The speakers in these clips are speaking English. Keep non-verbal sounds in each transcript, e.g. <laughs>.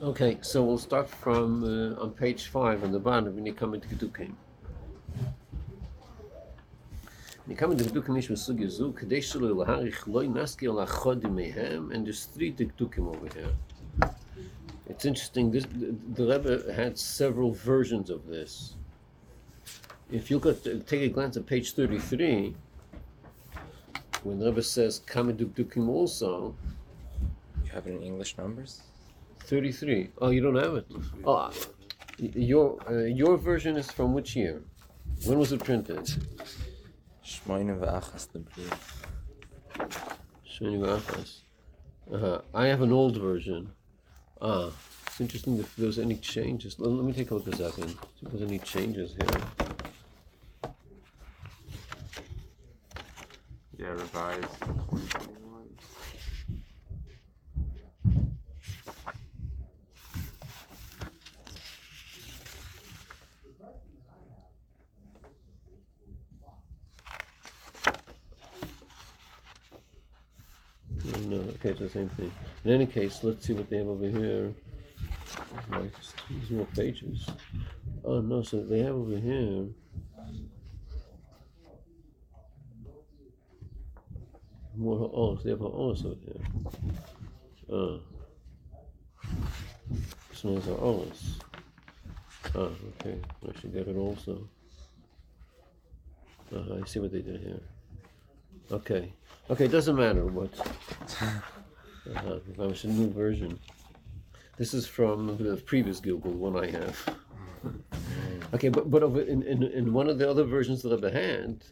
Okay, so we'll start from uh, on page five on the bottom when you come into Gedukim. When you come into Gedukim, Ish Mesugi Zu, Kadesh Shulu Laharich Loi Naski Al Achodi Mehem, and there's three Gedukim over here. It's interesting, this, the, the Rebbe had several versions of this. If you look at, take a glance at page 33, when the Rebbe says Kama Dukim also, You have it in English numbers? 33. Oh, you don't have it? Oh, your, uh, your version is from which year? When was it printed? Shmoyne v'achas lebri. Shoni V'achas. Uh-huh. I have an old version. Ah, it's interesting if there's any changes. Let, let me take a look a second. See if there's any changes here. Yeah, revised. 2021. No, no, okay, it's the same thing. In any case, let's see what they have over here. Like, there's more pages. Oh no, so they have over here. More oh, so they have Ha'olas over here. Oh. This one Ha'olas. Oh, okay. I should get it also. Uh, I see what they did here. Okay. Okay, it doesn't matter what. Uh, I was a new version. This is from the previous Google one I have. Okay, but but in, in, in one of the other versions that I've had,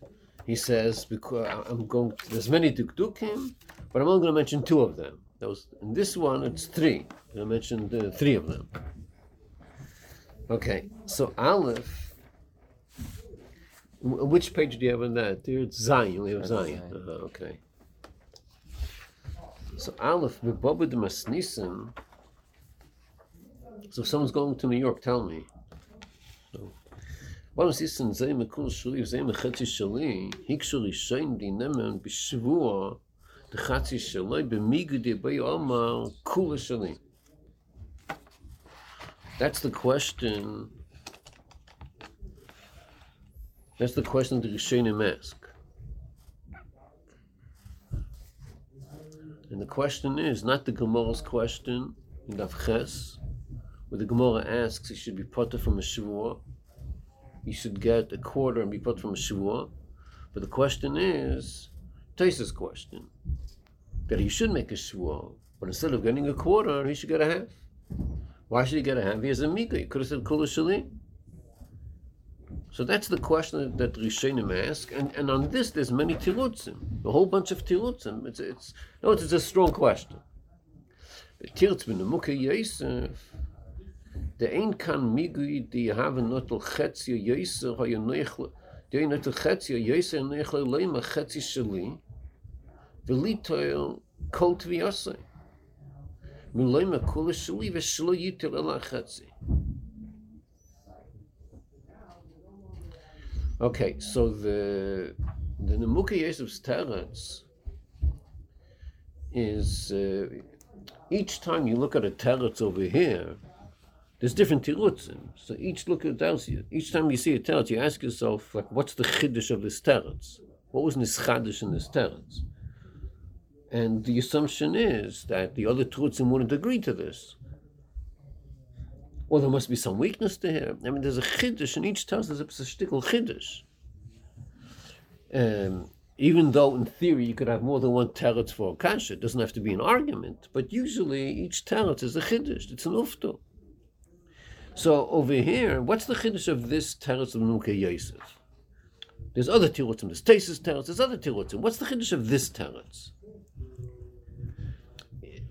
he says because I'm going there's many dukdukim, but I'm only going to mention two of them. Those in this one it's three. I mentioned uh, three of them. Okay, so Aleph. Wh- Which page do you have on that? There it's Zion. You only have Zion. Zion. Uh-huh, okay. So Aleph bebobed masnisim. So if someone's going to New York, tell me. What this in Zay Mekul Shuli, Zay Mechatzi Shali, Hikshul Ishain Dinemen B'Shavua, the Chatzi B'Migudi Bay Omar, Kula Shali. That's the question. That's the question the Rishonim ask. And the question is not the Gemara's question in Daf Ches, where the Gemara asks he should be potter from a Shavua. He should get a quarter and be put from a Shavua. But the question is, Taisa's question, that he should make a Shavua, but instead of getting a quarter, he should get a half. Why should he get a half? He has a Mika. He could have said Kula Shalim. So that's the question that Rishonim ask, and, and on this there's many tirutzim, a whole bunch of tirutzim. It's it's no, it's a strong question. Tirutz bin Mukha Yosef, the ein kan migui di haben notel chetzia Yosef ha yenechle, di ein notel chetzia Yosef yenechle leima chetzi shali, v'litoil kol tviyasei. Mileima kula shali v'shlo yitel ela chetzi. Okay, so the the Nemuka Yosef's teretz is uh, each time you look at a teretz over here, there's different tirutzim. So each look at tells you. Each time you see a teretz, you ask yourself like, what's the chiddush of this teretz? What was nischadish in this teretz? And the assumption is that the other tirutzim wouldn't agree to this. Well, there must be some weakness to him. I mean, there's a chiddush, in each tells there's a shtickle chiddush. Um, even though in theory you could have more than one teretz for a kasha, it doesn't have to be an argument. But usually each teretz is a chiddush. It's an ufto. So over here, what's the chiddush of this teretz of Nuka Yosef? There's other terutzim. There's Tesis teretz. There's other terutzim. What's the chiddush of this teretz?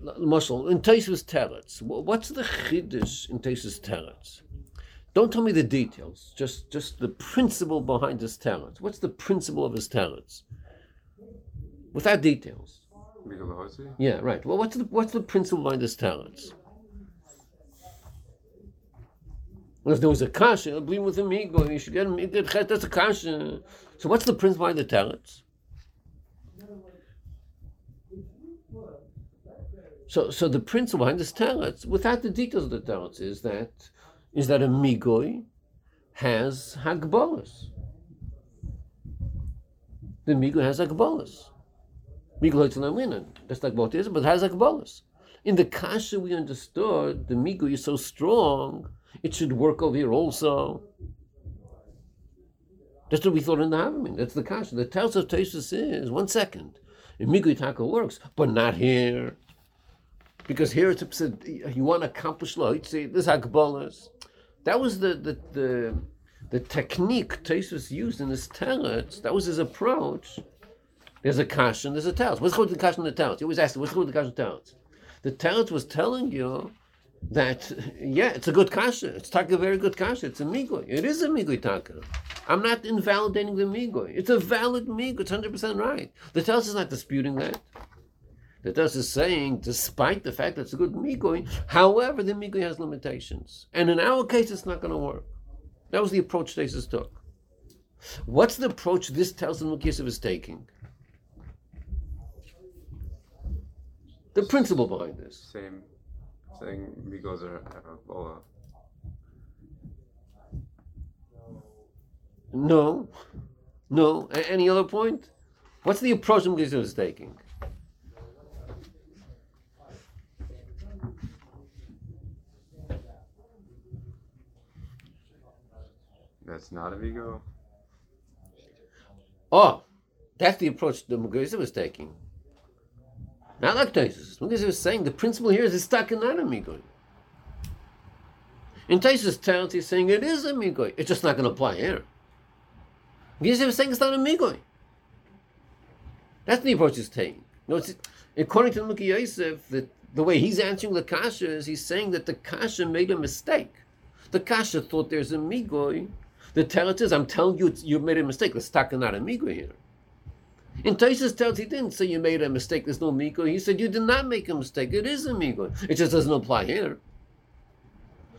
Marshal, in Tesis teretz, what's the chiddush in Tesis teretz? Don't tell me the details. Just, just the principle behind his teretz. What's the principle of his teretz? Without details. Yeah, right. Well, what's the what's the principle behind this teretz? Well, if there was a kasha, I believe with him, ego, you should get him. That's a kasha. So, what's the principle behind the teretz? So, so the principle behind this teretz, without the details of the teretz, is that is that a migoy has hagbolas. The migoy has hagbolas. Migoy it's not winning. That's like what it is, but it has hagbolas. In the kasha, we understood the migoy is so strong, it should work over here also. That's what we thought in the Havamim. That's the kasha. The tells of Tesis is one second. Migoy taka works, but not here. Because here it's you want to accomplish say this hagbolas. That was the the the, the technique Tesis used in his teretz. That was his approach. There's a kasha and there's a teretz. What's going called the kasha and the teretz? You always ask, what's called the kasha and the teretz? The teretz was telling you that yeah, it's a good kasha. It's taka very good kasha. It's a migoy. It is a migoy taka. I'm not invalidating the migoy. It's a valid migoy. It's hundred percent right. The teretz is not disputing that. The is saying, despite the fact that it's a good migoy, however, the migoy has limitations, and in our case, it's not going to work. That was the approach Tesis took. What's the approach this tells them Yosef is taking? The principle behind this. Same saying Migos are have a bola. No, no. A- any other point? What's the approach that is taking? That's not a Migo. Oh, that's the approach the Mugaisa was taking. Not like Taisus. Mugaisa was saying the principle here is it's stuck in not a migoy. In Taisus tells he's saying it is a migoy. It's just not going to apply here. Mugaisa was saying it's not a migoy. That's the approach he's taking. No, it's, according to Muki Yosef, the, the way he's answering the kasha is he's saying that the kasha made a mistake. The kasha thought there's a migoy. The teretz is, I'm telling you, you made a mistake. Let's talk not a migoy here. In Taisus tells he didn't say you made a mistake. There's no migo. He said you did not make a mistake. It is a migo. It just doesn't apply here.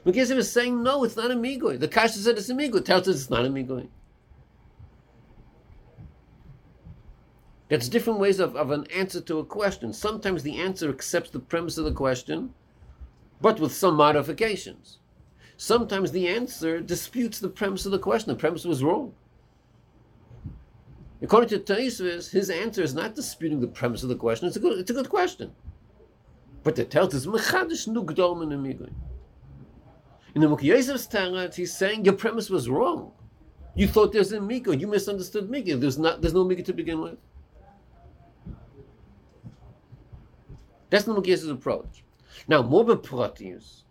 Because he was saying no, it's not a migo. The kasha said it's a migo. Tells us it's not a migo. That's different ways of, of an answer to a question. Sometimes the answer accepts the premise of the question, but with some modifications. Sometimes the answer disputes the premise of the question. The premise was wrong. According to Taisvis, his answer is not disputing the premise of the question. It's a good, it's a good question. But the tells is Mechadish nugdom in the In the Mukyesev's Tarat, he's saying your premise was wrong. You thought there's a Migo. You misunderstood Migo. There's not there's no Migo to begin with. That's the Mukyesev's approach. Now, more Proteus,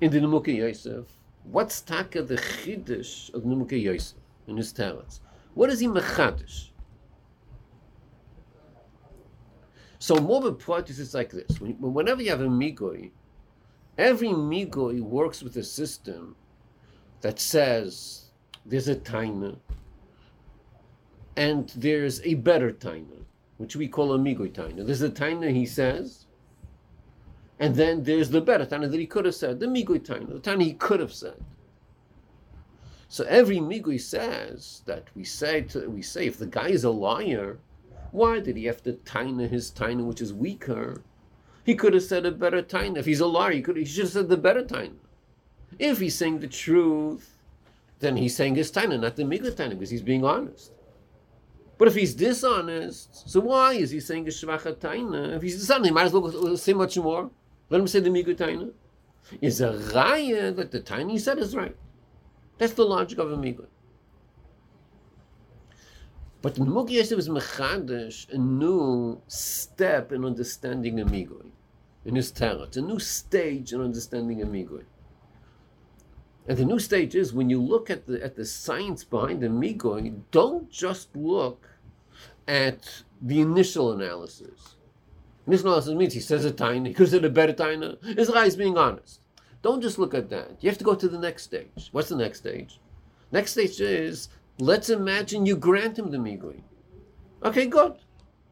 in the Nemuke Yosef, what's taka the chiddush of Nemuke Yosef in his talents? What is he mechadish? So more Proteus is like this. When, whenever you have a migoi, every migoi works with a system that says there's a taina and there's a better taina, which we call a migoi taina. There's a taina, he says, and then there's the better taina that he could have said, the migoi taina, the taina he could have said. So every migui says that we say to, we say if the guy is a liar, why did he have to taina his taina which is weaker? He could have said a better taina. If he's a liar, he could he should have said the better taina. If he's saying the truth, then he's saying his taina, not the migui taina, because he's being honest. But if he's dishonest, so why is he saying a shvacha taina? If he's dishonest, he might as well say much more. Let him say the migui taina. Is a raya that the taina he said is right. That's the logic of a migun. But the Mugi Yosef is mechadish a new step in understanding a migoy, in his tarot. a new stage in understanding a migoy. And the new stage is when you look at the at the science behind the migoy, don't just look at the initial analysis. Analysis means he says a tiny, he could have a better tiny. Guy is being honest. Don't just look at that. You have to go to the next stage. What's the next stage? Next stage is let's imagine you grant him the migoi. Okay, good.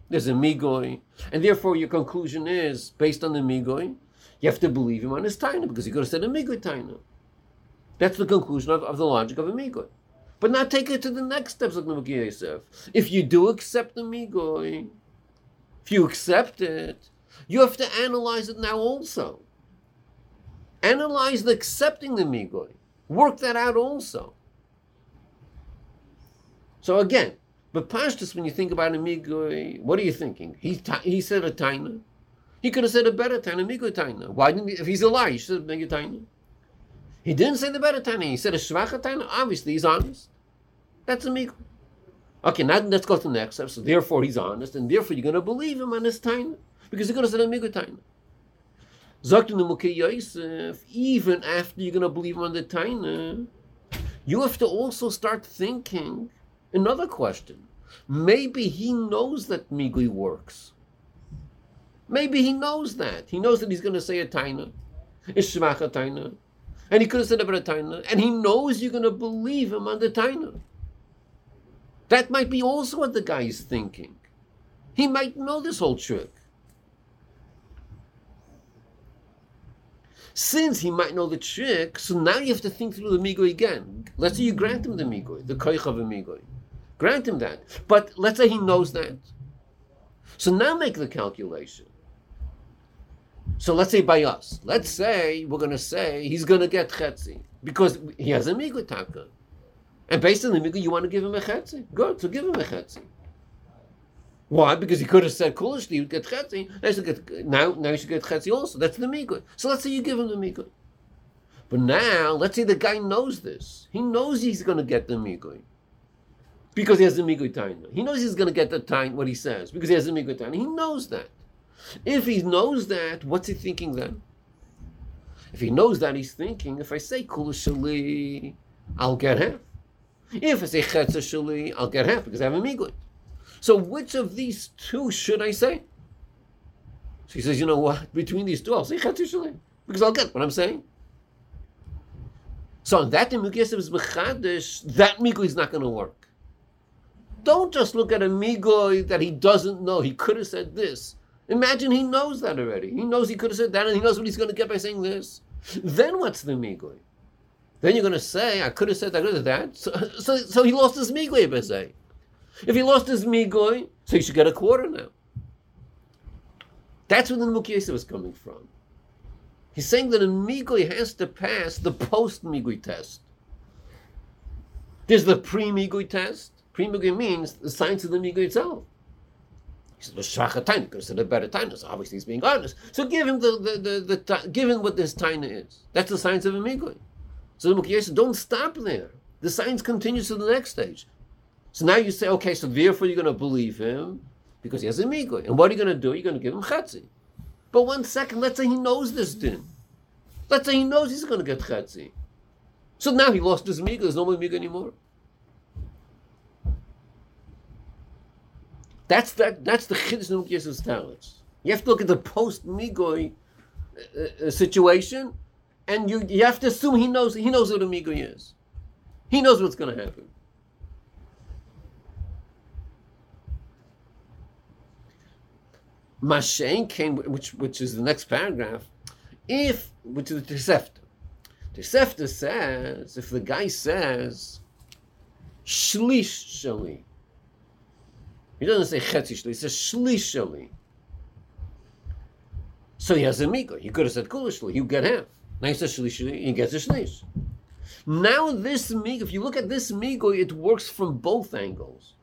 There's a migoi, and therefore your conclusion is based on the migoi. You have to believe him on his taina because he could have said a migoi taina. That's the conclusion of, of the logic of a migoi. But now take it to the next steps of the If you do accept the migoi, if you accept it, You have to analyze it now also. Analyze the accepting the migoy. Work that out also. So again, but Pashtus, when you think about a migoy, what are you thinking? He he said a taina. He could have said a better taina, migoy taina. Why didn't he? If he's a lie, he should have a taina. He didn't say the better taina. He said a shvacha taina. Obviously, he's honest. That's a migoy. Okay, now let's go to the next step. So therefore, he's honest, and therefore you're going to believe him on his taina because he's going to say a migoy taina. Sagt in the Yosef, even after you're going to believe him on the taina, uh, you have to also start thinking another question. Maybe he knows that Migui works. Maybe he knows that. He knows that he's going to say a taina, a shmacha taina, and he could have said about a taina, and he knows you're going to believe him on the taina. That might be also what the guy is thinking. He might know this whole trick. Since he might know the trick, so now you have to think through the migoy again. Let's say you grant him the migoy, the koich of a migoy. Grant him that. But let's say he knows that. So now make the calculation. So let's say by us. Let's say we're going to say he's going to get chetzi because he has a migoy taka. And based on the migoy, you want to give him a chetzi. Good, so give him a chetzi. Why? Because he could have said kulishli, you'd get chetzi. Now, get, now, now he should get chetzi also. That's the migoy. So let's say you give him the migoy. But now, let's say the guy knows this. He knows he's going to get the migoy. Because he has the migoy taina. He knows he's going to get the time what he says. Because he has the migoy taina. He knows that. If he knows that, what's he thinking then? If he knows that, he's thinking, if I say kulishli, I'll get half. If I say chetza shali, I'll get half because I have a migoy. So which of these two should I say? So he says, you know what? Between these two, I'll say Chetz because I'll get what I'm saying. So on that Mugyesev is Mechadish, that Migoy is not going to work. Don't just look at a Migoy that he doesn't know. He could have said this. Imagine he knows that already. He knows he could have said that and he knows what he's going to get by saying this. Then what's the Migoy? Then you're going to say, I could have said that, I could have said that. So, so, so he lost his Migoy, per se. If he lost his migoy, so he should get a quarter now. That's where the Mukyesa was coming from. He's saying that a migoy has to pass the post migoy test. There's the pre migoy test. Pre migoy means the science of the migoy itself. He said, "Shvacha taina," because it's a better taina. So obviously he's being honest. So give him the the the, the give him what this taina is. That's the science of a migoy. So the Mukyesa, don't stop there. The science continues to the next stage. So now you say, okay, so therefore you're going to believe him because he has a migoy. And what are you going to do? You're going to give him chetzi. But one second, let's say he knows this din. Let's say he knows he's going to get chetzi. So now he lost his migoy. There's no more migoy anymore. That's that. That's the chiddush of Yeshu's talents. You have to look at the post migoy uh, uh, situation, and you you have to assume he knows he knows what a migoy is. He knows what's going to happen. Mashen came, which which is the next paragraph. If which is the Tosefta. Tosefta says if the guy says shlish shali, he doesn't say chetzi shali. He says shlish shali. So he has a miko. He could have said kulishli. He would get half. He gets a shlish. Now this migo, if you look at this migo, it works from both angles.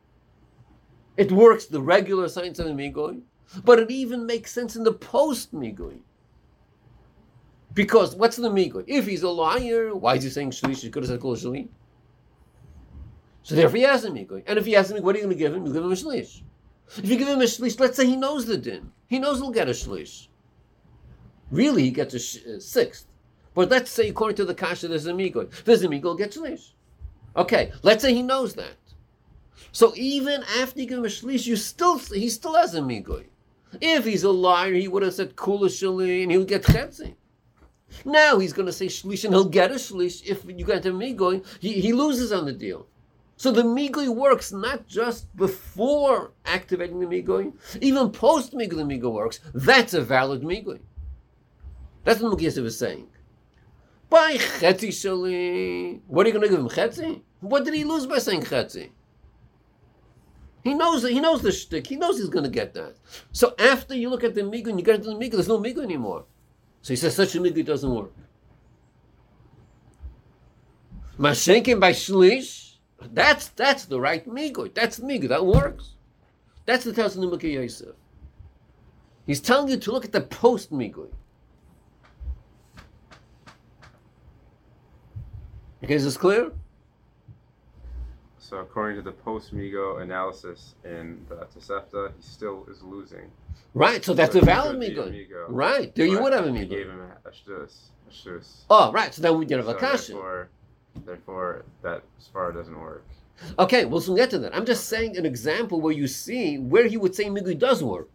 It works the regular science of the migo, but it even makes sense in the post migui. Because what's the migui? If he's a liar, why is he saying shlish? He could have said kol shli. So therefore he has a migui. And if he has a migui, what are you going to give him? You give him a shlish. If you give him a shlish, let's say he knows the din. He knows he'll get a shlish. Really, he gets a sh- uh, sixth. But let's say, according to the kasha, there's a migui. There's a migui, get shlish. Okay, let's say he knows that. So even after you give him a shlish, you still he still has a migui. If he's a liar, he would have said kula shali and he would get chetzi. Now he's going to say shlish and he'll get a shlish. If you get a migoy, he, he loses on the deal. So the migoy works not just before activating the migoy, even post migoy the migoy works. That's a valid migoy. That's what Mugyesa was saying. By chetzi shali, what are you going to give him chetzi? What did he lose by saying chetzi? He knows he knows the shtick. He knows he's going to get that. So after you look at the migu and you get into the migu, there's no migu anymore. So he says such a migu doesn't work. Mashenkin by shlish, that's that's the right migu. That's the migu. That works. That's the Taz Yosef. He's telling you to look at the post migu. Okay, is this clear? So according to the post-Migo analysis in the Tosefta, he still is losing. Right, so that's So a valid migo. migo. Right, there you would have a migo. gave him a shtus. A shtus. Oh, right, so then we get a So vacation. therefore, therefore, that svara doesn't work. Okay, we'll soon get to that. I'm just saying an example where you see where he would say migu does work.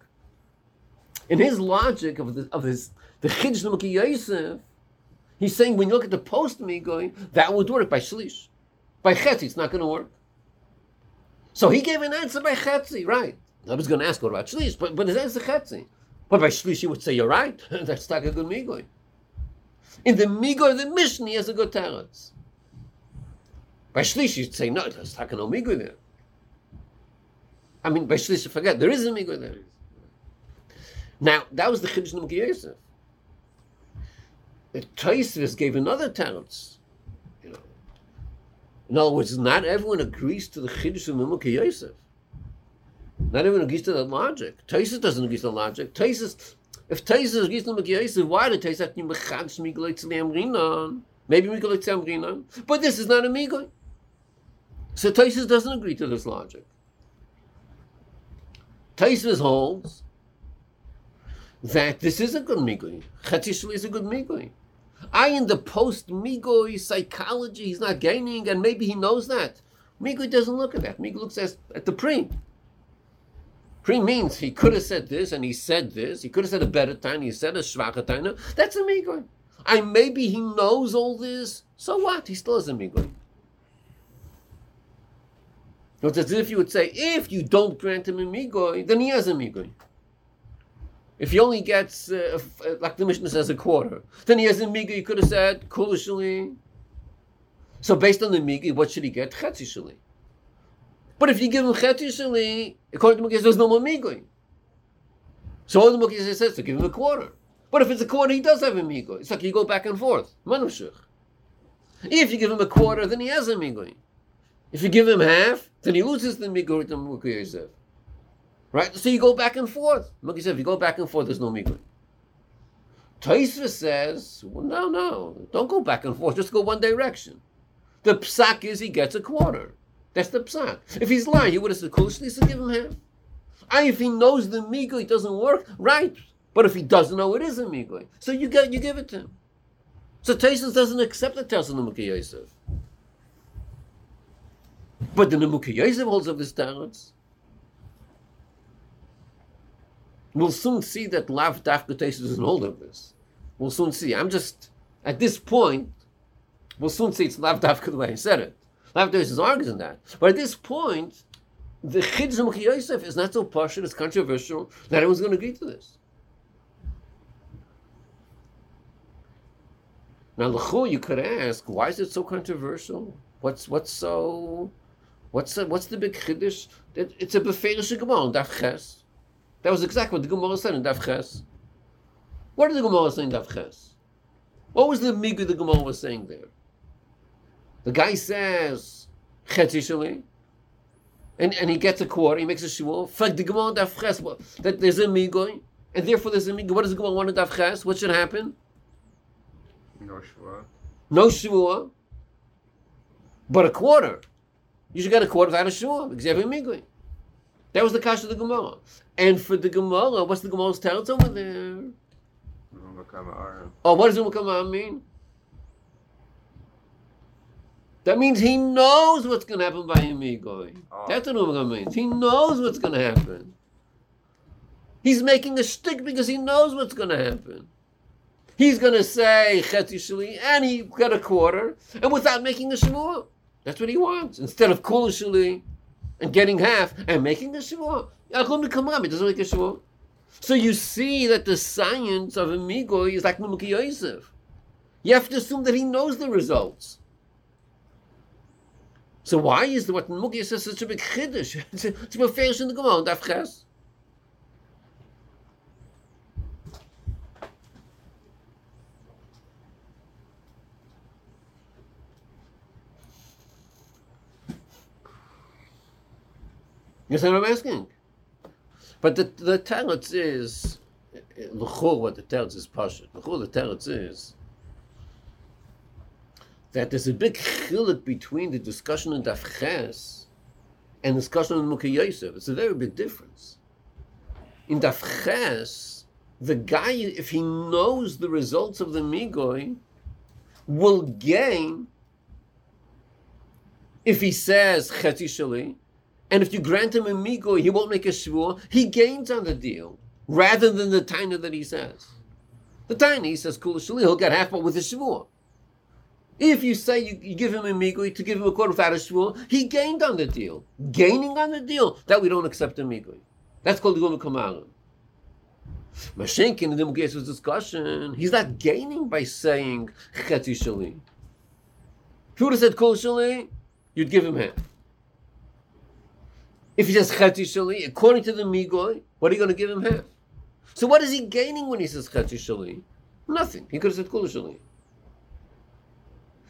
In his logic of the of his the chiddush Nuki Yosef, he's saying when you look at the post me going, that would work by shlish. By chetzi, it's not going to work. So he gave an answer by chetzi, right? I was going to ask what about shlish, but but his answer chetzi. But by shlish, he would say you're right. <laughs> That's not a good migu. In the migu of the Mishnah, he has a good teretz. By Shlish, you'd say, no, there's not no migu there. I mean, by Shlish, forget, there is a migu there. Now, that was the Chiddush Numki Yosef. Taisvis gave another teretz. You know. In other words, not everyone agrees to the Chiddush of Numki Yosef. Not everyone agrees to that logic. Taisus doesn't agree to the logic. Taisus, if Taisus agrees to Numki Yosef, why did Taisus have to Mechadsh Migu Tzli Amrinon? Maybe Migu Tzli Amrinon. But this is not a Migu. So Taisus doesn't agree to this logic. Taisus holds that this is a good migui. Chetishli is a good migui. I, in the post migui psychology, he's not gaining, and maybe he knows that. Migui doesn't look at that. Migui looks at, at the pre. Pre means he could have said this and he said this. He could have said a better time. He said a shvacha time. That's a migui. I maybe he knows all this. So what? He still has a migui. It's as if you would say, if you don't grant him a migoi, then he has a migoi. If he only gets, uh, uh, like the Mishnah says, a quarter, then he has a migoi. He could have said, kulishali. So based on the migoi, what should he get? Chetzishali. But if you give him chetzishali, according to Mugis, there's no more migoi. So all the Mugis says to give him a quarter. But if it's a quarter, he does have a migoi. It's like you go back and forth. Manushach. If you give him a quarter, then he has a migoi. If you give him half, then he loses the Yosef. Right? So you go back and forth. Mukhi Yosef, if you go back and forth, there's no migur. Taisva says, well, no, no, don't go back and forth, just go one direction. The psak is he gets a quarter. That's the psak. If he's lying, he would have said, Kulishli, so give him half. And if he knows the it doesn't work, right. But if he doesn't know it is a migur, so you get you give it to him. So Taisva doesn't accept the of Mukhi Yosef. But the Nemuki Yosef holds of this talents. We'll soon see that Lav Dafka Tesis doesn't hold of this. We'll soon see. I'm just, at this point, we'll soon see it's Lav Dafka the way I said it. Lav Tesis argues in that. But at this point, the Chidz Yosef is not so partial, it's controversial, not everyone's going to agree to this. Now, L'chu, you could ask, why is it so controversial? What's what's so What's the, what's the big chiddush? It, it's a beferish Gemara Daf. That was exactly what the Gemara said in Daf Ches. What did the Gemara say in Daf Ches? What was the migu the Gemara was saying there? The guy says chetzi and and he gets a quarter. He makes a shivur. Fuck the Gemara Daf Ches. That there's a migu, and therefore there's a migu. What does the Gemara want in Daf Ches? What should happen? No shua. No shivur, but a quarter. You should get a quarter without a shua because you have a migui. That was the kash of the Gemara. And for the Gemara, what's the Gemara's teretz over there? Oh, what does Umakama mean? That means he knows what's going to happen by him. Oh. That's what Umakama means. He knows what's going to happen. He's making a stick because he knows what's going to happen. He's going to say chetzi shali, and he got a quarter, and without making a shivur. That's what he wants. Instead of kol shali and getting half and making a shivur. Yaakov he doesn't make a shivur. So you see that the science of Amigo is like Mumuki Yosef. You have to assume that he knows the results. So why is the what Mugi says such a big chiddush? <laughs> It's a fair in the Gemara, Daf Ches. You understand what I'm asking? But the the teretz is l'chor. What the teretz is pashut. L'chor the teretz is that there's a big chiluk between the discussion in Daf Ches and the discussion in Mukha Yosef. It's a very big difference. In Daf Ches, the guy, if he knows the results of the Migoy, will gain if he says Chetzi Shali, and if you grant him a Migoy, he won't make a Shvur, he gains on the deal, rather than the Taina that he says. The Taina, he says Kula Shali, he'll get half, but with a Shvur. If you say you, you give him a migui to give him a quarter without a shvur, he gained on the deal. Gaining on the deal, that we don't accept a migui. That's called the Guma Kamarim. Mashenkin in the Mugesus discussion, he's not gaining by saying Chetzi Shali. If he would have said Kol Shali, you'd give him half. If he says Chetzi Shali, according to the Migoi, what are you going to give him half? So what is he gaining when he says Chetzi Shali? Nothing. He could have said Kol Shali.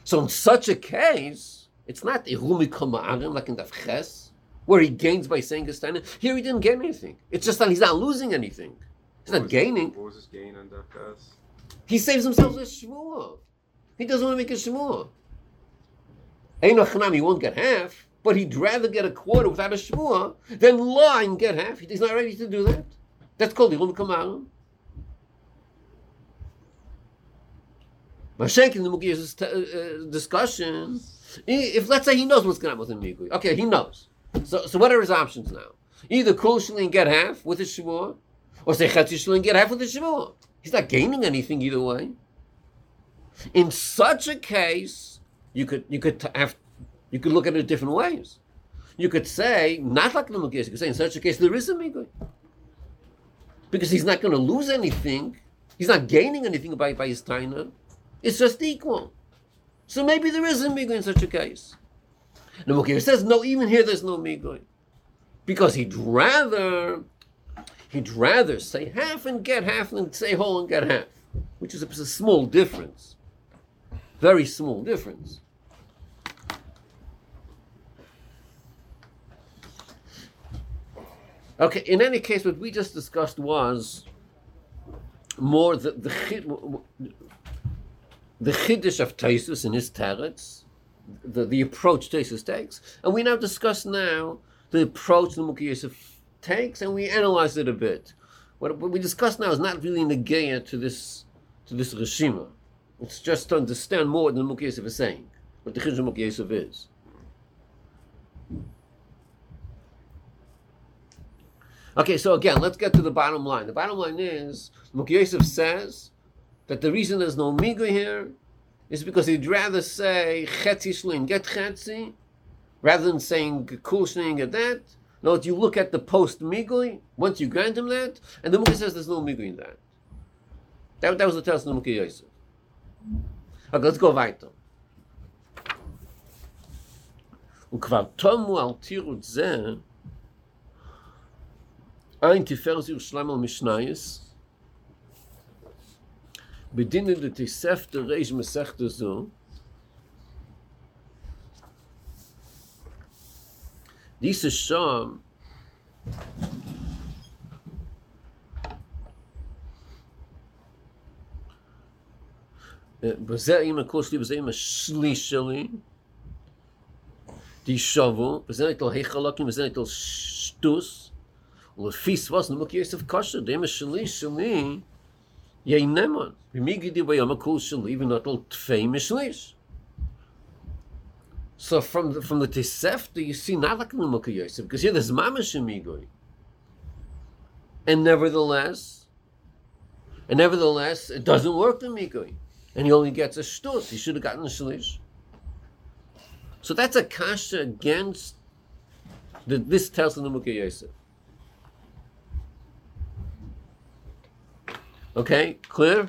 So in such a case, it's not Irumi Kama'arim like in Daf Ches, where he gains by saying his Taina. Here he didn't gain anything. It's just that he's not losing anything. He's What not gaining. What was his gain on Daf Ches? He saves himself a shmua. He doesn't want to make a shmua. Ain't Chanam, he won't get half, but he'd rather get a quarter without a shmua than lie and get half. He's not ready to do that. That's called Irumi Kama'arim. Mashenk in the Mugiyah's uh, discussion, if let's say he knows what's going happen with the Migui. Okay, he knows. So, so what are his options now? Either Kul and get half with a Shavua, or say Chetzi and get half with a Shavua. He's not gaining anything either way. In such a case, you could you could have you could look at it different ways. You could say not like the Mugiyah. You could say in such a case there is a Migui because he's not going to lose anything. He's not gaining anything by by his taina. It's just equal. So maybe there is a Migui in such a case. The Mugiyah says no. Even here, there's no Migui because he'd rather he'd rather say half and get half than say whole and get half, which is a, a small difference, very small difference. Okay, in any case, what we just discussed was more the the the chiddush of Taisus and his teretz, the, the approach Taisus takes, and we now discuss now the approach the Mukhi Yosef takes, and we analyze it a bit. What, what we discuss now is not really negaya to this to this Rishima. It's just to understand more what the Mukhi Yosef is saying, what the chiddush of Mukhi Yosef is. Okay, so again, let's get to the bottom line. The bottom line is, Mukhi Yosef says that the reason there's no migu here is because he'd rather say chetzi shlin get chetzi rather than saying kul shlin get that. No, you look at the post migui once you grant him that, and the Mukhi says there's no migui in that. That, that was the test of the Mukhi Yosef. Okay, let's go weiter. וכבר תומו על תירוץ זה ein Tiferes Yerushalayim al Mishnayis, bedienen de Tisefte Reish Mesechte so, diese Scham. בזה עם הקול שלי, בזה עם השליש שלי, די שובו, בזה נטל היחלקים, בזה נטל שטוס, ולפיס was נמוק יוסף כושר, די משלי שלי, יהיה נמון, ומי גידי ביום הקול שלי, ונטל תפי משליש. So from the, from the Tisefta, you see not like Nimukah Yosef, because here there's Mamash Amigoi. And nevertheless, and nevertheless, it doesn't work the Migoi. And he only gets a shtus. He should have gotten a shalish. So that's a kasha against the, this tells the Nimukah Yosef. Okay, clear?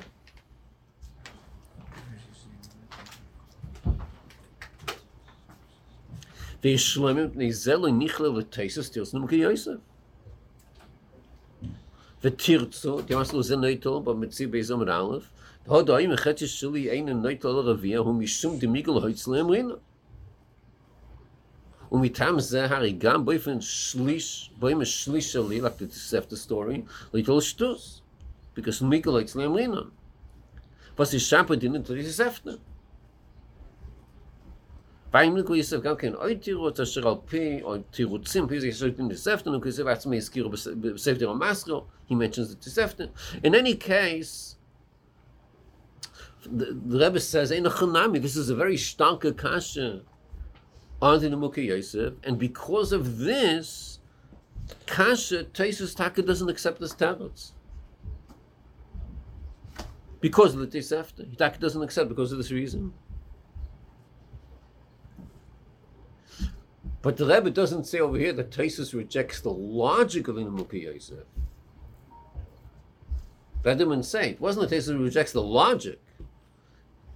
וישלמים פני זה לא נכלל לתייסס תירס נמוקי יוסף. ותרצו, תימסלו זה נטל במציא באיזו עמוד א', הודו האם החצי שלי אין נטל לרביע הוא משום דמיגל הויצל אמרינו. ומטעם זה הרי גם באופן שליש, באופן שליש שלי, like the Tosefta story, ליטול שטוס. because Mikol Eitzleim Linam. Was ist Schapa, die nimmt diese Säfte. Beim Mikol ist es gar kein Eutiro, das ist auf P, auf Tirozim, P, sich schreibt in die Säfte, und Kisef hat mir Iskiro, Säfte und Masro, he mentions the Säfte. In any case, the, the Rebbe says, Ein Achanami, this is a very starke Kasha on the Nemuka Yosef, and because of this, Kasha, Tesis Taka doesn't accept this tablets. Because of the Tosefta. Taka doesn't accept because of this reason. But the Rebbe doesn't say over here that Taisus rejects the logic of the Nemuki Yosef. That didn't say. It wasn't that Taisus rejects the logic.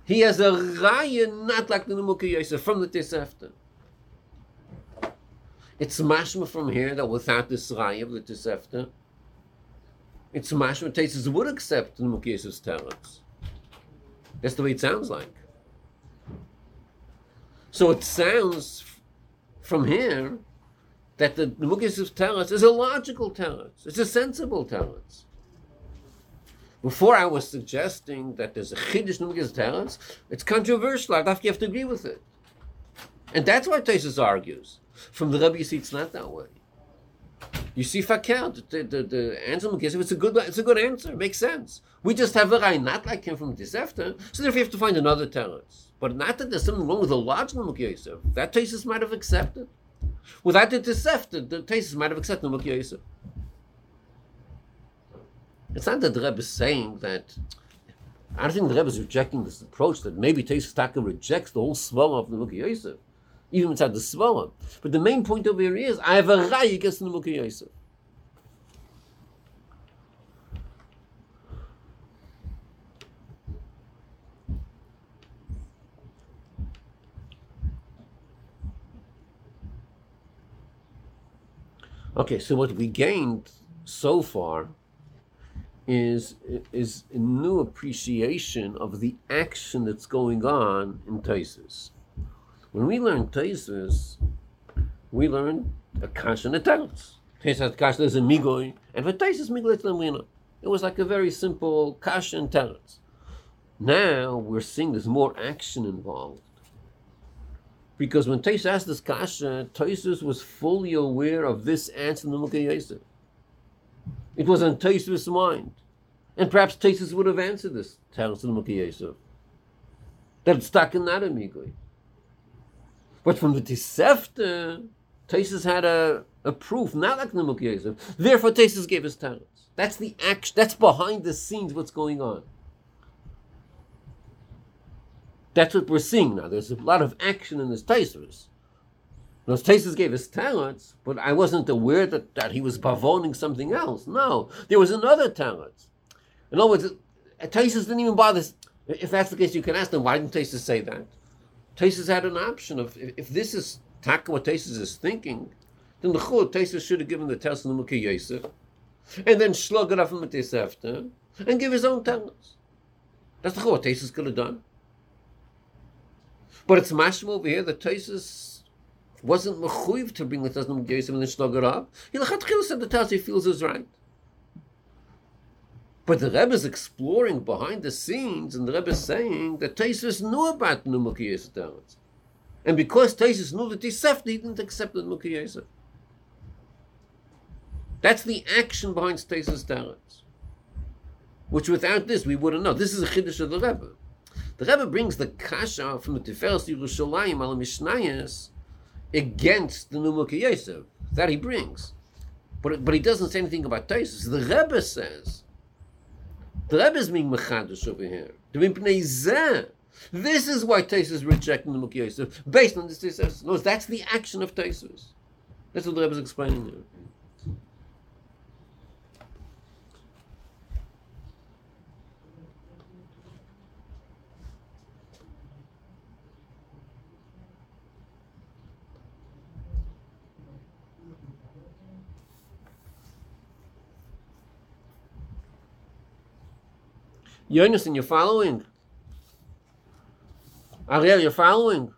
He has a raya not like the Nemuki Yosef from the Tosefta. It's mashma from here that without this raya of the Tosefta, it's mashma Taisus would accept the Nemuki Yosef's talents. That's the way it sounds like. So it sounds from here that the of Teretz is a logical Teretz. It's a sensible Teretz. Before I was suggesting that there's a Chiddush Mugis Teretz, it's controversial. I have to, have to agree with it. And that's why Tesis argues. From the Rebbe, you see it's not that way. You see Fakir, the, the, the answer Mugis, it's a good it's a good answer. Makes sense. We just have a Rai not like him from this after, so therefore you have to find another Teretz. But not that there's something wrong with the logical Mukhi Yosef. That Tesis might have accepted. Without the Tosefta, the Tesis might have accepted Mukhi Yosef. It's not that the Rebbe is saying that. I don't think the Rebbe is rejecting this approach that maybe Tesis Taka rejects the whole Svala of the Mukhi Yosef, even inside the Svala. But the main point over here is I have a against the Mukhi Yosef. Okay, so what we gained so far is is a new appreciation of the action that's going on in Taisus. When we learn Taisus, we learn a kasha and a teretz. Taisus kasha is a migoy, and for Taisus migoy lemina. It was like a very simple kasha and teretz. Now we're seeing there's more action involved. Because when Tais asked this kasha, Taisus was fully aware of this answer in the Mukha. It was on Taisus' mind. And perhaps Taisus would have answered this Teres in the Mukha Yosef. That it's stuck in that amigoi. But from the Tisefta, Taisus had a, a proof, not like Mukha Yosef. Therefore, Taisus gave his talents. That's the action, that's behind the scenes what's going on. That's what we're seeing now. There's a lot of action in his Taisus. Those Taisus gave his talents, but I wasn't aware that, that he was bavoning something else. No, there was another talent. In other words, Taisus didn't even bother. If that's the case, you can ask them, why didn't Taisus say that? Taisus had an option of, if, if this is taka what Taisus is thinking, then the Chud, Taisus should have given the the Mukhi Yosef, and then slug it off him with after, and give his own talents. That's the what Taisus could have done. But it's mashma over here that Taisus wasn't mechuyev to bring the Tasnim Yosef and then slug it up. He said the he feels is right. But the Rebbe is exploring behind the scenes, and the Rebbe is saying that Taisus knew about Yosef talents. And because Taisus knew that sefted, he didn't accept the Yosef. That's the action behind Taisus talents. Which without this, we wouldn't know. This is a chiddush of the Rebbe. The Rebbe brings the kasha from the Tiferes Yerushalayim al Mishnayos against the Yosef. That he brings. But, but he doesn't say anything about Taisus. The Rebbe says, the Rebbe is being mechadish over here. This is why Taisus is rejecting the Mukhi Yosef, based on this Taisus. No, that's the action of Taisus. That's what the Rebbe is explaining here. Yonason, you're following? Ariel, you're following?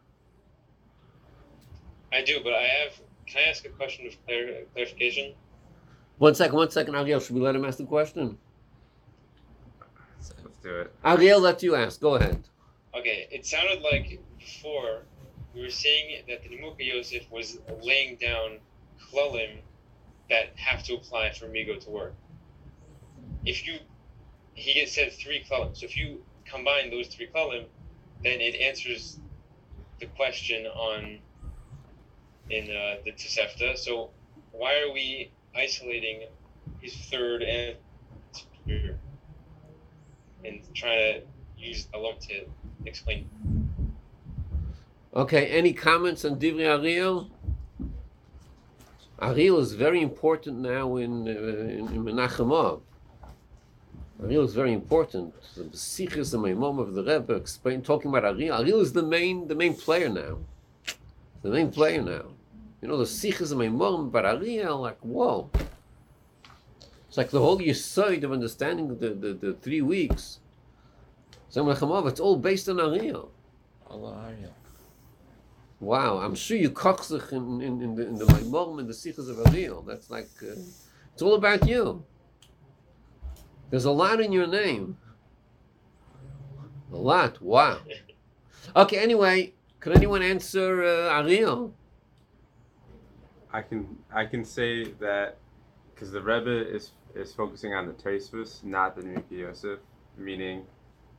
I do, but I have. Can I ask a question of clar- clarification? One second, one second, Ariel. Should we let him ask the question? Let's do it. Ariel, let you ask. Go ahead. Okay, it sounded like before we were saying that the Nimuka Yosef was laying down klalim that have to apply for Migo to work. If you, he had said three columns. so if you combine those three columns, then it answers the question on in uh, the Tosefta. So why are we isolating his third answer and trying to use a lump to explain? Okay, any comments on Divrei Ariel? Ariel is very important now in, uh, in, in. Ariel is very important. The Besichas and Maimom of the Rebbe explain talking about Ariel. Ariel is the main the main player now. The main player now. You know the Sichas and Maimom but Ariel, like whoa. It's like the whole Yisoid of understanding the, the, the three weeks. So Menachem Av, it's all based on Ariel. Allah Ariel. Wow, I'm sure you kochzich in, in, in the in the Maimon and the Sichas of Ariel. That's like uh, it's all about you. There's a lot in your name. A lot. Wow. Okay. Anyway, could anyone answer uh, Ariel? I can I can say that because the Rebbe is is focusing on the Tosfos, not the Nuki Yosef, meaning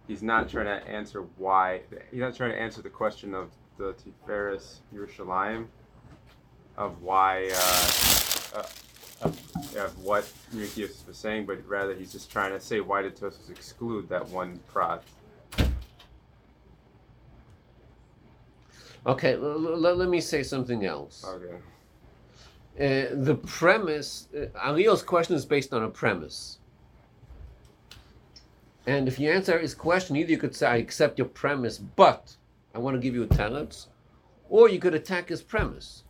he's not trying to answer why he's not trying to answer the question of the Tiferes Yerushalayim of why uh, uh, of, of what Nuki was saying, but rather he's just trying to say why did Tosfos exclude that one prod? Okay. L- l- let me say something else. Okay. Uh, the premise, uh, Ariel's question is based on a premise. And if you answer his question, either you could say, I accept your premise, but I want to give you a teretz, or you could attack his premise.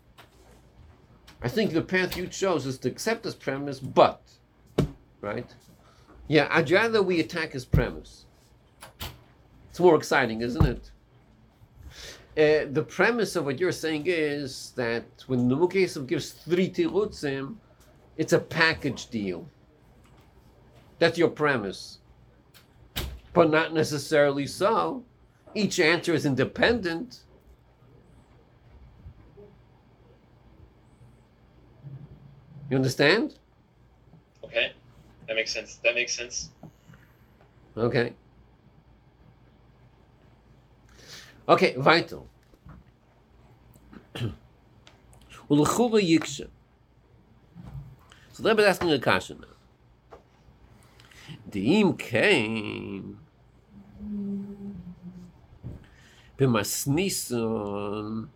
I think the path you chose is to accept this premise, but, right? Yeah, I'd rather we attack his premise. It's more exciting, isn't it? Uh, the premise of what you're saying is that when the Mukesov gives three tirutzim, it's a package deal. That's your premise. But not necessarily so. Each answer is independent. You understand? Okay. That makes sense. That makes sense. Okay. Okay, vital. <clears throat> Ulchura Yiksha. So they're asking a question now. Deem came. B'masnison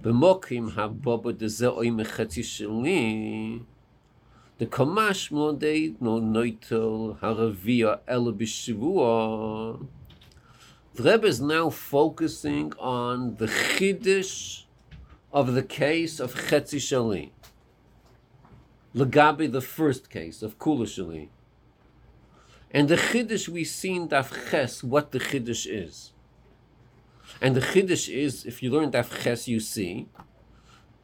במוקים הבובו דזה אוי מחצי שלי, דקומש מודי נויטל הרביע אלו בשבוע. The Rebbe is now focusing on the chiddush of the case of Chetzi Shali. Lagabi, the first case of Kula Shali. And the chiddush we see in Daf Ches, what the chiddush is. And the chiddush is, if you learn Daf Ches, you see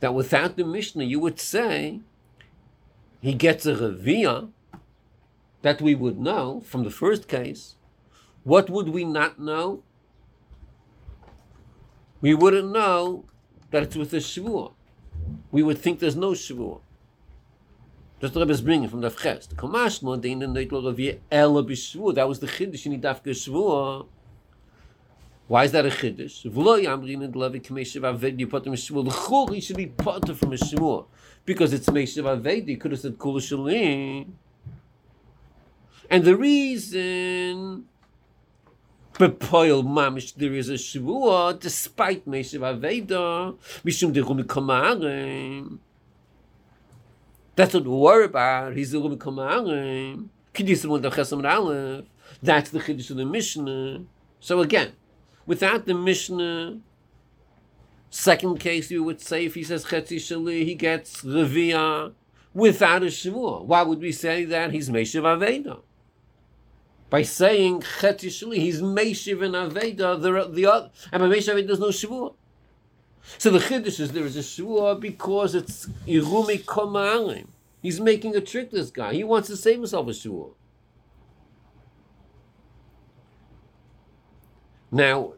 that without the Mishnah, you would say he gets a revia that we would know from the first case. What would we not know? We wouldn't know that it's with a shvuah. We would think there's no shvuah. Just the Rebbe is bringing from the Ches. The Kamashma, the Indian Neitl Ravia, Ela B'Shvuah. That was the Chiddush in Dafka Shvuah. Why is that a Chiddush? V'lo Yamrin and Levi Kameshav Avedi Potem Shvuah. L'chol, he should be potter from a Shvuah. Because it's Meshav Avedi. He could have said Kula Shalim. And the reason Bepoil mamish there is a shvua despite Meshav Aveda mishum derumi kamarim. That's what we worry about. He's the Rumi Kamarim. That's the Chiddush of the Mishnah. So again, without the Mishnah, second case you would say if he says Chetzi Shali, he gets Revia without a Shavua. Why would we say that? He's Meshav Aveda. by saying Chet Yishli, he's Meshiv and Aveda, the, the other, and by Meshiv Aveda there's no Shavua. So the Chiddush is there is a Shavua because it's Irumi Koma'alim. He's making a trick, this guy. He wants to save himself a Shavua. Now,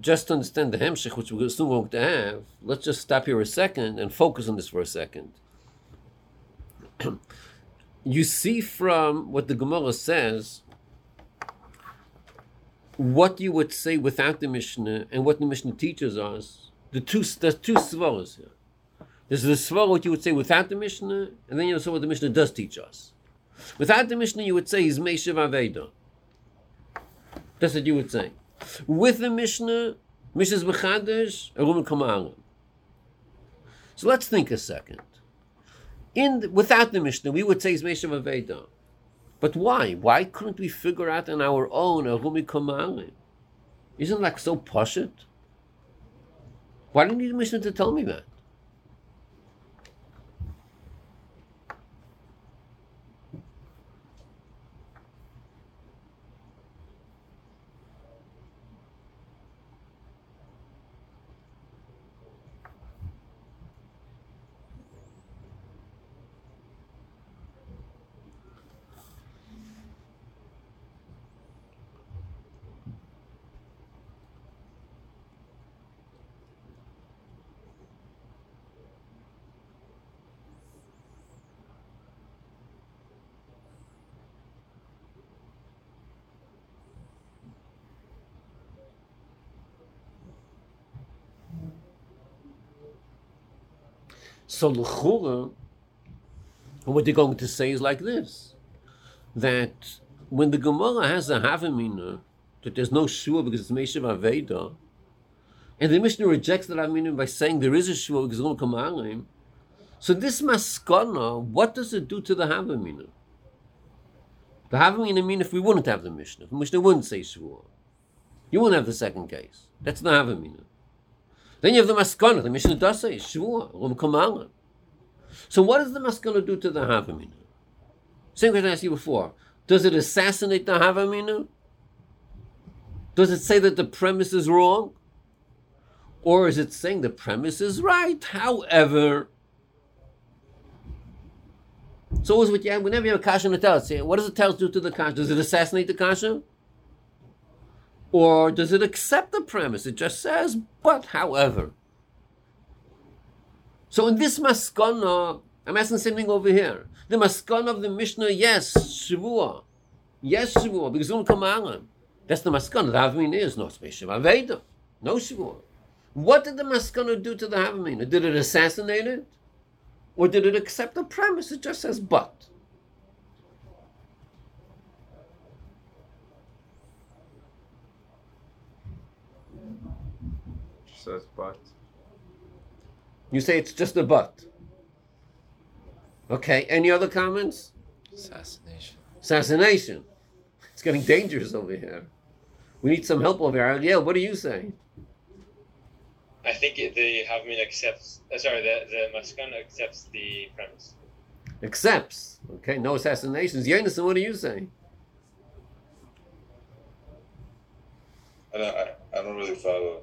just to understand the Hemshech, which we're soon going to have, let's just stop here a second and focus on this for a second. <clears throat> you see from what the Gemara says what you would say without the Mishnah and what the Mishnah teaches us. The two there's two svaras here. There's the svar what you would say without the Mishnah, and then you also what the Mishnah does teach us. Without the Mishnah, you would say he's Meshav Aveda. That's what you would say. With the Mishnah, Mishnah's B'chadash, Arum Kamarim. So let's think a second. In the, without the Mishnah, we would say he's Meshav Aveda. But why? Why couldn't we figure out on our own a Rumi Kamarim? Isn't that so poshut? Why do you need a Mishnah to tell me that? So l'chura, what they're going to say is like this: that when the Gemara has a havamina that there's no shua because it's Meshav Aveda, and the Mishnah rejects that havamina by saying there is a shua because it's Kamarim, so this maskana, what does it do to the havamina? The havamina mean if we wouldn't have the Mishnah, the Mishnah wouldn't say shua, you wouldn't have the second case. That's the havamina. Then you have the maskana. The Mishnah does say shvua rum kamalim. So what does the maskana do to the havamina? Same question I asked you before. Does it assassinate the havamina? Does it say that the premise is wrong? Or is it saying the premise is right? However, so always with you, whenever you have a kasha in the teretz, what does the teretz do to the kasha? Does it assassinate the kasha? Or does it accept the premise? It just says, but however. So in this maskana, I'm asking same thing over here. The maskana of the Mishnah, yes, Shavua. Yes, Shavua, because don't come on. That's the maskana. The Havamina is no special Aveda. No Shavua. What did the maskana do to the Havamina? Did it assassinate it? Or did it accept the premise? It just says but. Says but. You say it's just a but. Okay, any other comments? Assassination. Assassination. It's getting dangerous over here. We need some help over here. Ariel, what do you say? I think it, the Havmin accepts. Uh, sorry, the the Maskana accepts the premise. Accepts. Okay, no assassinations. Yonason, what do you say? I don't, I, I don't really follow.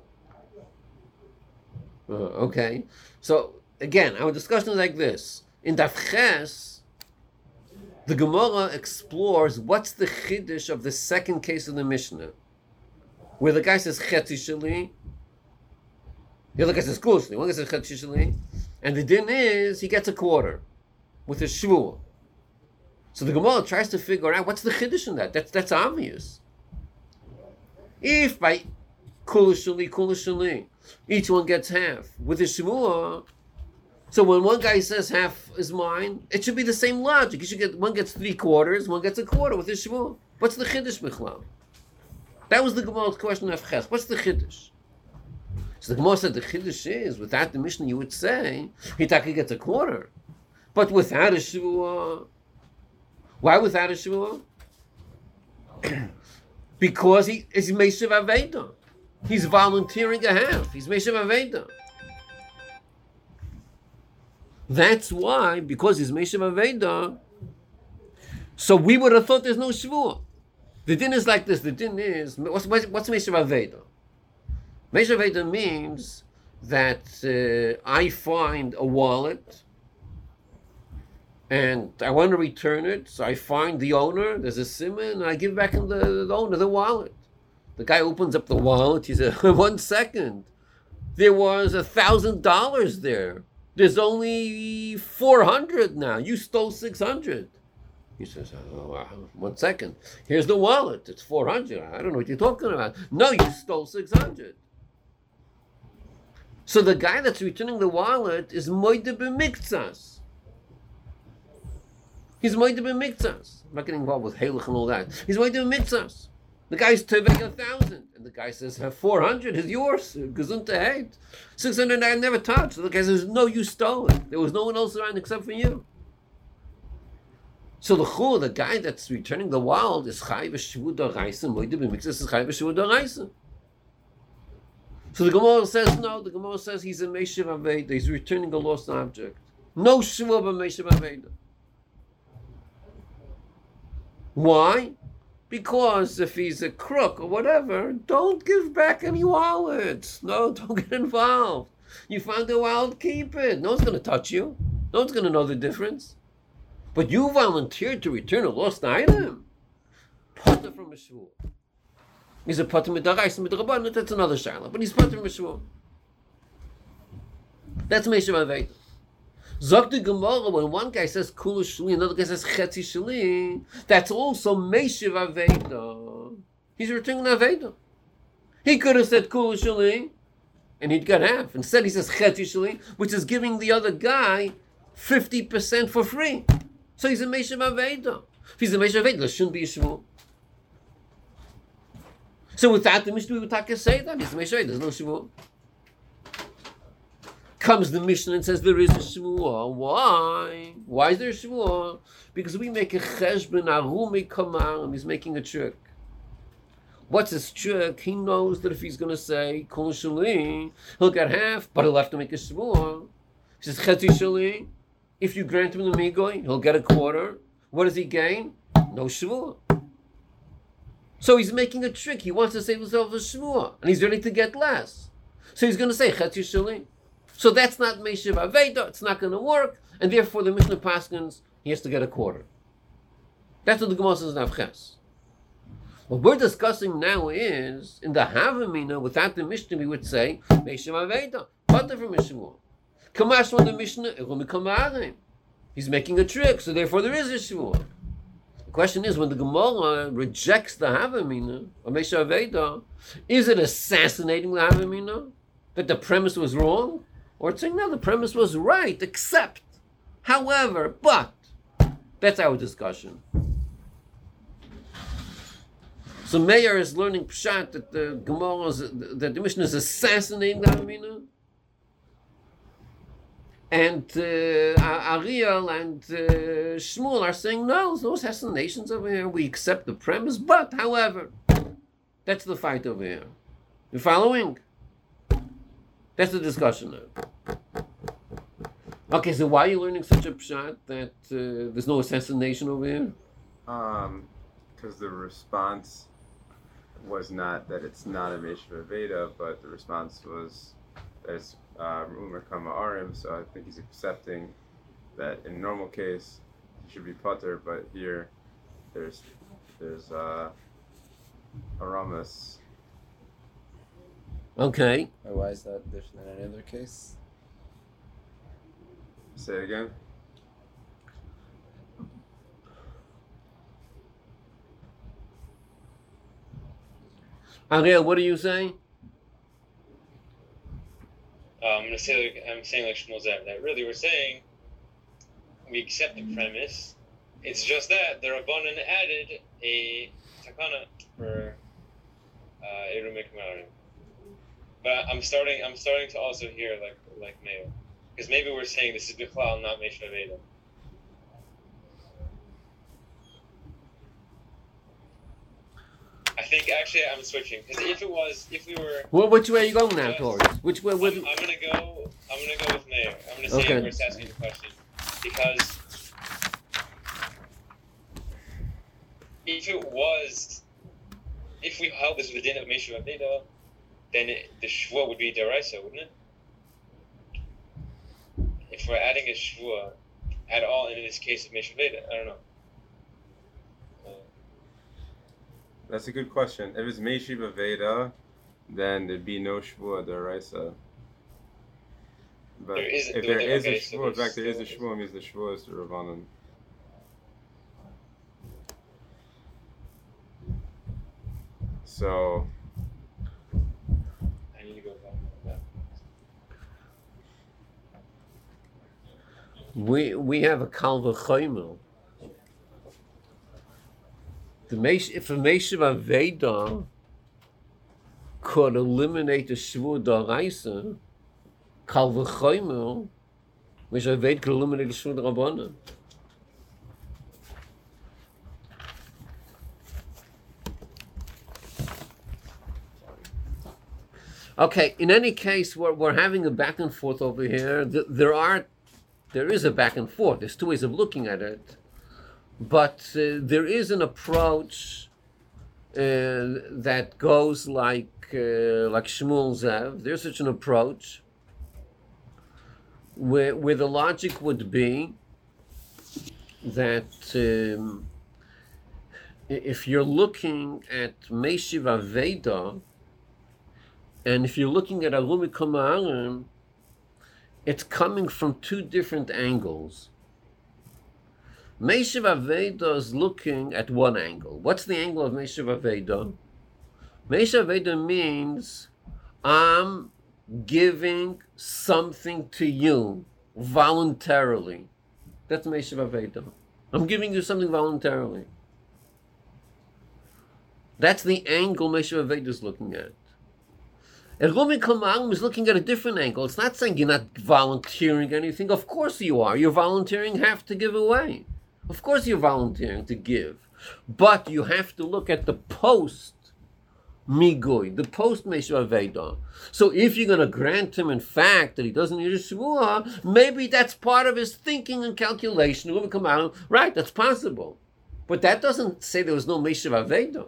Uh, okay, so again, our discussion is like this. In Dafches, the Gemara explores what's the chiddush of the second case of the Mishnah, where the guy says chetzi shali, the other guy says kushli, one guy says chetzi shali, and the din is he gets a quarter with a shvur. So the Gemara tries to figure out what's the chiddush in that. That's that's obvious. If by kulashali kulashali, each one gets half with the shvur. So when one guy says half is mine, it should be the same logic. You should get one gets three quarters, one gets a quarter with his shvur. What's the chiddush michlal? That was the Gemara's question of ches. What's the chiddush? So the Gemara said the chiddush is without the Mishnah you would say Hitaki gets a quarter, but without a shvur, why without a shvur? <clears throat> because he is Meshav Aveda. He's volunteering a half. He's Meshav Aveda. That's why, because he's Meshav Aveda, so we would have thought there's no Shvuah. The din is like this. The din is what's what's, what's Meshav Aveda? Meshav Aveda means that uh, I find a wallet and I want to return it. So I find the owner. There's a simon, and I give back the, the owner the wallet. The guy opens up the wallet. He says, <laughs> "One second, there was a thousand dollars there. There's only four hundred now. You stole six hundred. He says, oh, wow. one second. Here's the wallet. It's 400. I don't know what you're talking about. No, you stole 600. So the guy that's returning the wallet is Moide b'miktsas. He's Moide b'miktsas. I'm not getting involved with Halach and all that. He's Moide b'miktsas. The guy's tevek a thousand, and the guy says, "Four hundred is yours." Gesundheit. heit. Six hundred I never touched. So the guy says, "No, you stole it. There was no one else around except for you." So the chul, the guy that's returning the wild, is chay v'shvu d'oraisa, moide b'mikzas is chay v'shvu d'oraisa. So the Gemara says no. The Gemara says he's a Meshav Aveda. He's returning a lost object. No shvu of a Meshav Aveda. Why? Because if he's a crook or whatever, don't give back any wallets. No, <laughs> don't get involved. You found a wild, keep it. No one's going to touch you. No one's going to know the difference. But you volunteered to return a lost item. Potter from a shul. He's a potter midaraisa midrabanan. That's another shaila. But he's potter from a shul. That's Meshav Aveda. Zok the Gemara, when one guy says Kula Shali, another guy says Chetzi Shali, that's also Meshiv Aveda. He's returning Aveda. He could have said Kula Shali, and he'd got half. Instead, he says Chetzi Shali, which is giving the other guy 50% for free. So he's a Meshiv Aveda. If he's a Meshiv Aveda, there shouldn't be a Shmuel. So without the Mishnah, we would take say that he's a Meshiv Aveda. There's no Shmuel comes the Mishnah and says there is a Shmuah. Why? Why is there a Shmuah? Because we make a cheshbon, arumi kamar, and he's making a trick. What's his trick? He knows that if he's going to say kol shali, he'll get half, but he'll have to make a Shmuah. He says chetzi shali. If you grant him the migoy, he'll get a quarter. What does he gain? No Shmuah. So he's making a trick. He wants to save himself a Shmuah, and he's ready to get less. So he's going to say chetzi shali. So that's not Meshiv Aveda, it's not going to work, and therefore the Mishnah Paskins, he has to get a quarter. That's what the Gemara says in. What we're discussing now is, in the Havamina, without the Mishnah, we would say, Meshiv Aveda, Potter from Mishmuah. Kamash from the Mishnah, He's making a trick, so therefore there is a. The question is, when the Gemara rejects the Havamina, or Meshiv Aveda, is it assassinating the Havamina? That the premise was wrong? Or saying, no, the premise was right, except, however, but. That's our discussion. So Meir is learning Pshat that the Gemara is, that the Mishnah is assassinating the Hamina. And uh, Ariel and uh, Shmuel are saying, no, no assassinations over here. We accept the premise, but, however, that's the fight over here. You following? That's the discussion now. Okay, so why are you learning such a pshat that uh, there's no assassination over here? Um, because the response was not that it's not a Meshva Veda, but the response was that it's uh, Umar Kama Arim, so I think he's accepting that in normal case he should be putter, but here there's there's uh, Aramas. Okay. Why is that different than any other case? Say it again. Ariel, what are you saying? Uh, I'm gonna say like I'm saying like Shmuel Zev, that really we're saying we accept the premise. It's just that the Rabbanan added a takana for uh, Eru Mikmarim. But I'm starting I'm starting to also hear like like Mayo. Because maybe we're saying this is Bichlal, not Mesha Veda. I think actually I'm switching because if it was if we were Well, which way are you going now towards? Which way? Would... I'm, I'm gonna go. I'm gonna go with Mayor. I'm gonna say Okay. we're asking the question because if it was if we held this within a Meshav Aveda, then it, the Shvua would be Deraisa, wouldn't it? If we're adding a Shvua at all in this case of Aveda, I don't know. Uh, That's a good question. If it's Meshiva Veda, then there'd be no Shvua Deraisa. But There is- if there there- is okay, a so Shvua, in fact, there is a Shvua, it means the Shvua is the Rabbanan. So, I need to go back to that. We we have a kalva choimel. The mesh, if a meshiv aveda could eliminate the shvur daraisa, kalva choimel, which aved could eliminate the shvur rabbanan. Okay. In any case, we're, we're having a back and forth over here. Th- There are there is a back and forth. There's two ways of looking at it, but uh, there is an approach uh, that goes like uh, like Shmuel Zev. There's such an approach where where the logic would be that um, if you're looking at Meshiv Aveda, and if you're looking at Alumi Kamarim, it's coming from two different angles. Meshiv Aveda is looking at one angle. What's the angle of Meshiv Aveda? Meshiv Aveda means I'm giving something to you voluntarily. That's Meshiv Aveda. I'm giving you something voluntarily. That's the angle Meshiv Aveda is looking at. And Rumi Kamalim is looking at a different angle. It's not saying you're not volunteering anything. Of course you are. You're volunteering half to give away. Of course you're volunteering to give. But you have to look at the post migui, the post Meshav Veda. So if you're going to grant him, in fact, that he doesn't need a shvuah, maybe that's part of his thinking and calculation. Right, that's possible. But that doesn't say there was no Meshav Veda.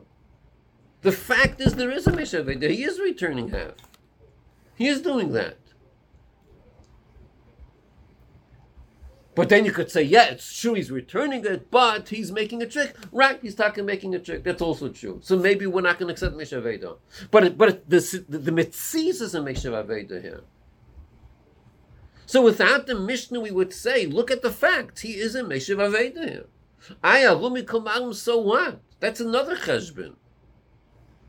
The fact is, there is a Meshav Veda. He is returning half. He is doing that. But then you could say, yeah, it's true, he's returning it, but he's making a trick. Right, he's talking making a trick. That's also true. So maybe we're not going to accept Meshav Veda. But, but the, the, the Metziz is a Meshav Veda here. So without the Mishnah, we would say, look at the fact, He is a Meshav Veda here. Aya, Rumi Kumarim, so what? That's another cheshbon.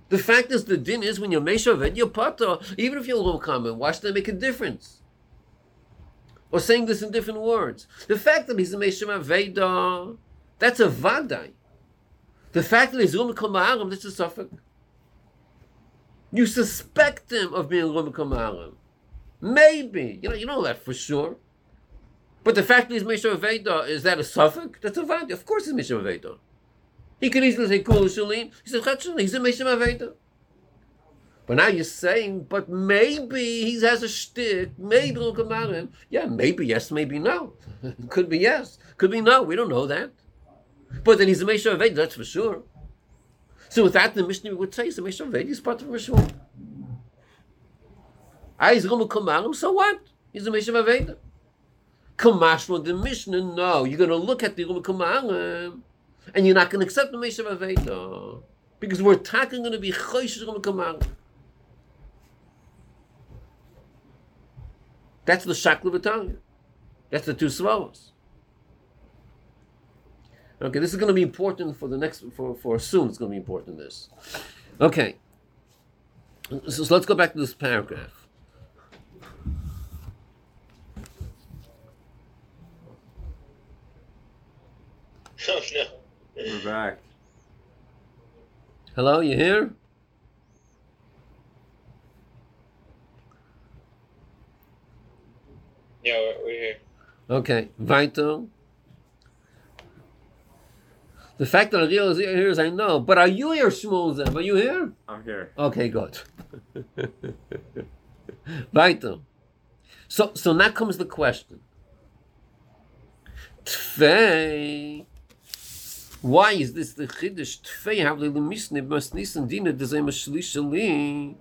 The fact is, the din is when you're Meshavet, you're Pata, even if you're low comment, why should that make a difference? Or saying this in different words. The fact that he's a Meshavet Veda, that's a Vadai. The fact that he's Rum Kamarim, that's a suffix. You suspect him of being Rum Kamarim. Maybe. You know, you know that for sure. But the fact that he's Meshavet Veda, is that a suffix? That's a Vadai. Of course he's Meshavet Veda. He say Kul Shalin. He said Chatshulin. He's a Meshem Aveda. But now you're saying, but maybe he has a shtick. Maybe it'll come out of him. Yeah, maybe yes, maybe no. <laughs> could be yes, could be no. We don't know that. But then he's a Meshem Aveda. That's for sure. So with that, the Mishnah would say he's a Meshem Aveda. He's part of Rishon. Ah, he's going to come out of him. So what? He's a Meshem Aveda. Kamashma the Mishnah. No, you're going to look at the Rum Kamarim and you're not going to accept the Meshav Aveda. Because we're talking going to be Chosh going to come out. That's the Shakla Battalion. That's the two Svavos. Okay, this is going to be important for the next, for, for soon, it's going to be important, this. Okay. So, so let's go back to this paragraph. Oh no. We're back. Hello, you here? Yeah, we're, we're here. Okay, Vaito. The fact that Ariel is here is I know, but are you here, Shmuel Zev? Are you here? I'm here. Okay, good. Vaito. So, so now comes the question. Tfei Why is this the chiddush? Tfei havli lemisne mas nisan dina dezem shlishali.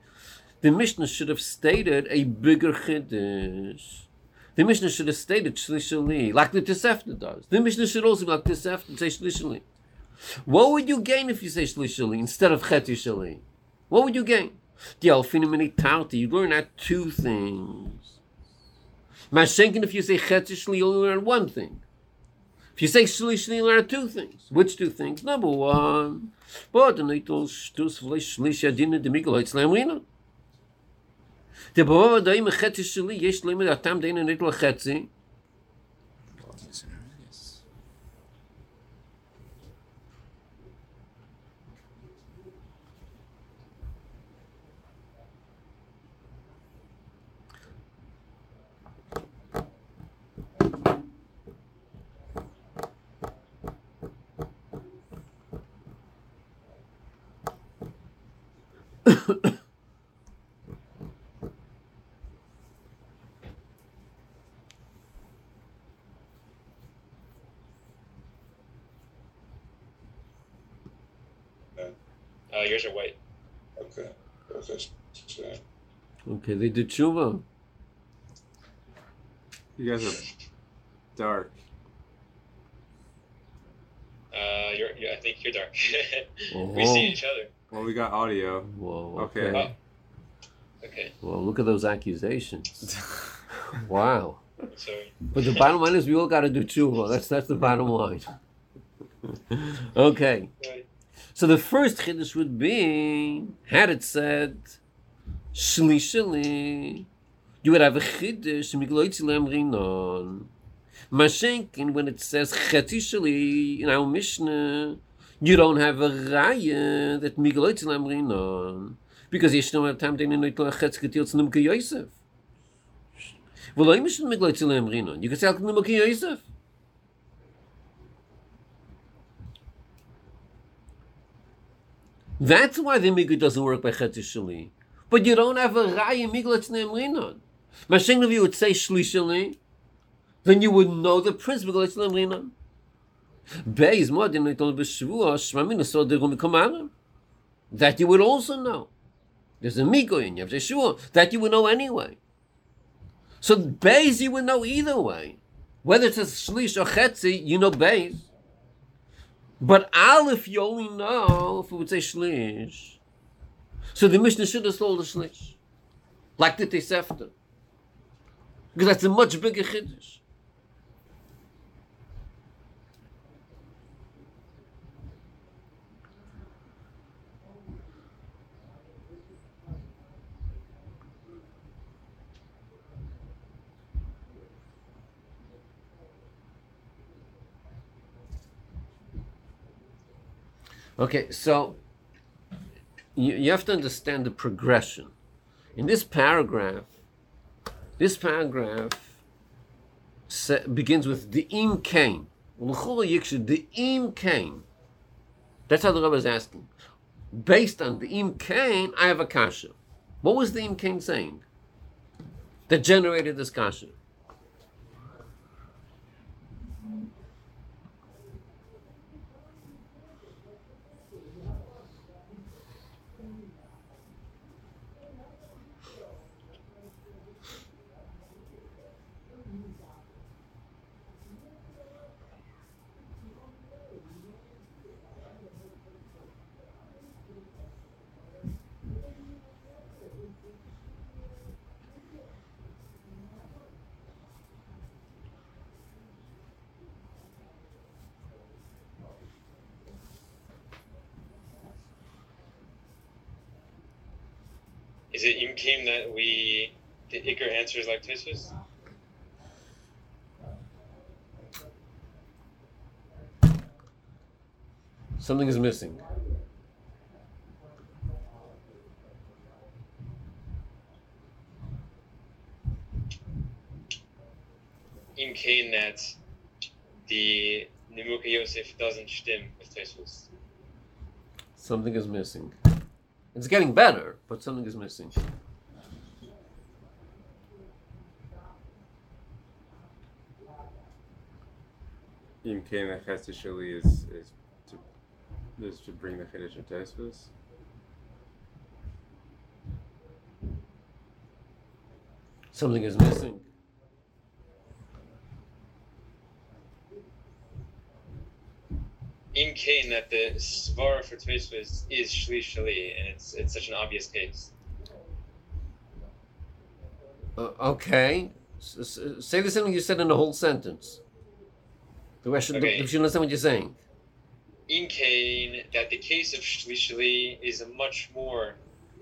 The Mishnah should have stated a bigger chiddush. The Mishnah should have stated shlishali, like the Tosefta does. The Mishnah should also be like Tosefta say shlishali. What would you gain if you say shlishali instead of chetishali? What would you gain? The alfinim tarti. You learn out two things. Mashenkin, if you say chetishali, you only learn one thing. If you say shlishli, you learn two things. Which two things? Number one, but the nitul shtus v'leish shlish adina demigol haitzlam rina. The bava daim chetzi shli yesh limit atam deina nitul chetzi. Yes. Yours are white. Okay. Okay. Okay, they did tshuva. You guys are dark. Uh, you're, you're, I think you're dark. <laughs> we Oh. see each other. Well, we got audio. Whoa. Okay. Okay. Okay. Well, look at those accusations. <laughs> Wow. So But the bottom line is we all got to do tshuva. That's that's the bottom line. <laughs> okay. So the first chiddush would be had it said shlishali, you would have a chiddush migloitzi lemrinon. Mashenkin when it says chetishali in our mishnah, you don't have a raya that migloitzi lemrinon because yeshno atam deinu noitla chetz ketil tznuke Yosef. Well, I mishnah migloitzi lemrinon. You can say tznuke Yosef. That's why the migu doesn't work by Chetz Shali. But you don't have a Raya Miglatz Nemrinon. Mashing if you would say Shlishali, then you would know the principle Miglatz Nemrinon. Beis Modin Niton B'Shavua Shmamina So Derum Kamarim. That you would also know. There's a migu in you have Shua that you would know anyway. So Beis you would know either way. Whether it's a Shlish or Chetzi, you know Beis. But Aleph, you only know if it would say Shlish. So the Mishnah should have told the Shlish. Like the Tosefta. Because that's a much bigger Chiddush. Okay, so you, you have to understand the progression. In this paragraph, this paragraph begins with the im kain. The im kain. That's how the Rebbe is asking. Based on the im kain, I have a kasha. What was the im kain saying that generated this kasha? Is it Imkim that we the Iker answers like Tosfos? Something is missing. Imkim that the Nimukei Yosef doesn't stim with Tosfos. Something is missing. It's getting better, but something is missing. Im Kane Shali is is to This should bring the Chiddush of Tosfos. Something is missing. In Kane, that the svara for Tosfos is shlish shali, and it's it's such an obvious case. Uh, okay. S- s- say the same you said in the whole sentence. The should, Okay. you should understand what you're saying. In Kane, that the case of shlish shali is a much more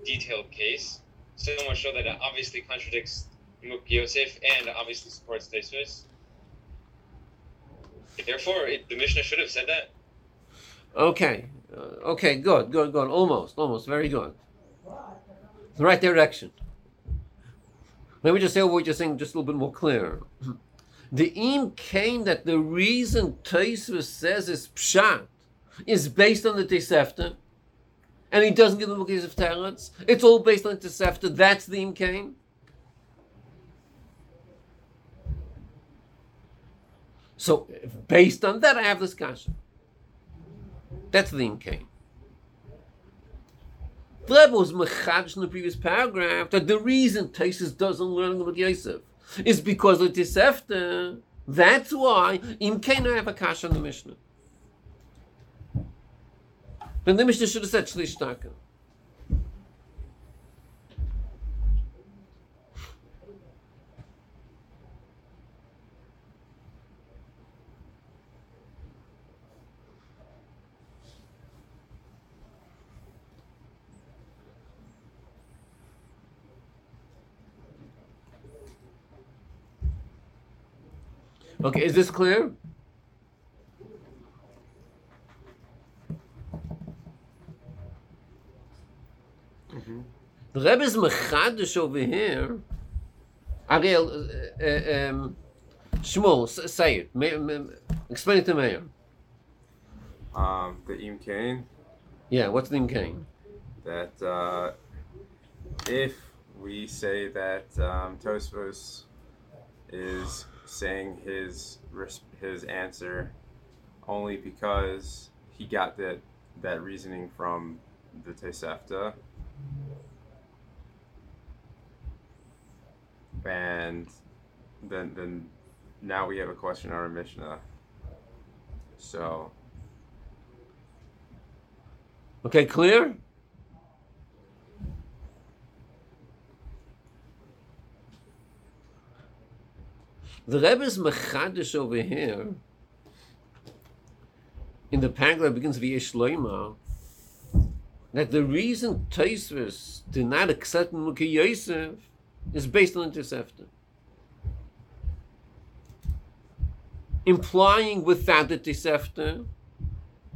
detailed case, so much so that it obviously contradicts Muk Yosef and obviously supports Tosfos. Therefore, it, the Mishnah should have said that. Okay. Uh, okay, good, good, good. Almost, almost. Very good. The right direction. Let me just say what you're saying just a little bit more clear. <clears throat> The im came that the reason Tosfos says is pshat is based on the Tosefta, and he doesn't give the case of talents. It's all based on the Tosefta. That's the im came. So based on that, I have this kasha. That's the im came. The Rebbe was mechadsh in the previous paragraph that the reason Tosfos doesn't learn the Yosef is because of Tosefta. That's why Im I have a kash on the Mishnah. Then the Mishnah should have said Shlish Okay, is this clear? The Rebbe's mechadish over here. Ariel, uh, uh, um, Shmuel, say it. Ma- ma- explain it to Mayor. Um, the Im Kain, Yeah, what's the Kain? that uh, if we say that um, Tosfos is saying his his answer only because he got that that reasoning from the Tosefta, and then then now we have a question on our Mishnah. So Okay, clear? The Rebbe's mechadish over here, in the paragraph begins via Shloima, that the reason Tosfos did not accept Mukhi Yosef is based on Tosefta. Implying without the Tosefta,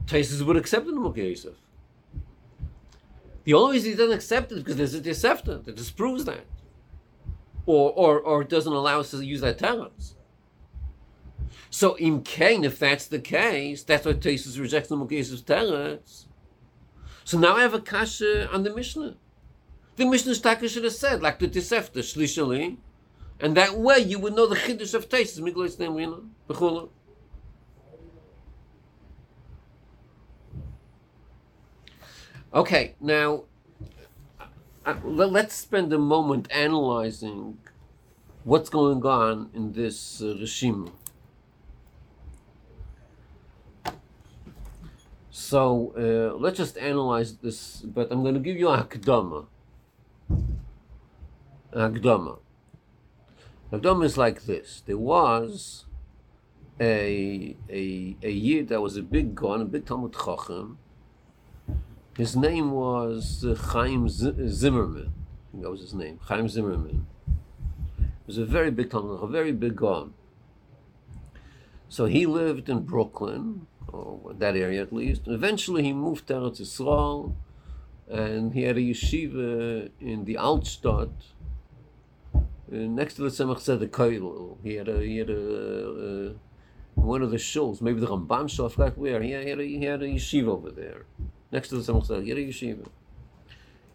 Tosfos would accept the Mukhi Yosef. The only reason he doesn't accept it because there's a Tosefta that disproves that. Or, or, or doesn't allow us to use that talents. So in Cain, if that's the case, that's why Tosfos rejects the Yosef's talents. So now I have a kasha on the Mishnah. The Mishnah Shtaka should have said, like the Tosefta, Shlishali, and that way you would know the Chiddush of Tosfos, Miglos Nemrina, Bechula. Okay, now uh, let, us spend a moment analyzing what's going on in this uh, regime. So uh, let's just analyze this, but I'm going to give you a Hakdama. Hakdama. Hakdama is like this. There was a, a, a Yid that was a big gun, a big Talmud Chacham. His name was uh, Chaim Z- Zimmerman. That was his name, Chaim Zimmerman. He was a very big Talmud, a very big gun. So he lived in Brooklyn, or that area at least. And eventually he moved to Eretz and he had a yeshiva in the Altstadt, uh, next to the Tzemach Tzedek Koil. He had a, he had a, uh, one of the shuls, maybe the Rambam shul, I forgot where. He had, he had a yeshiva over there, next to the Tzedek. He yeshiva.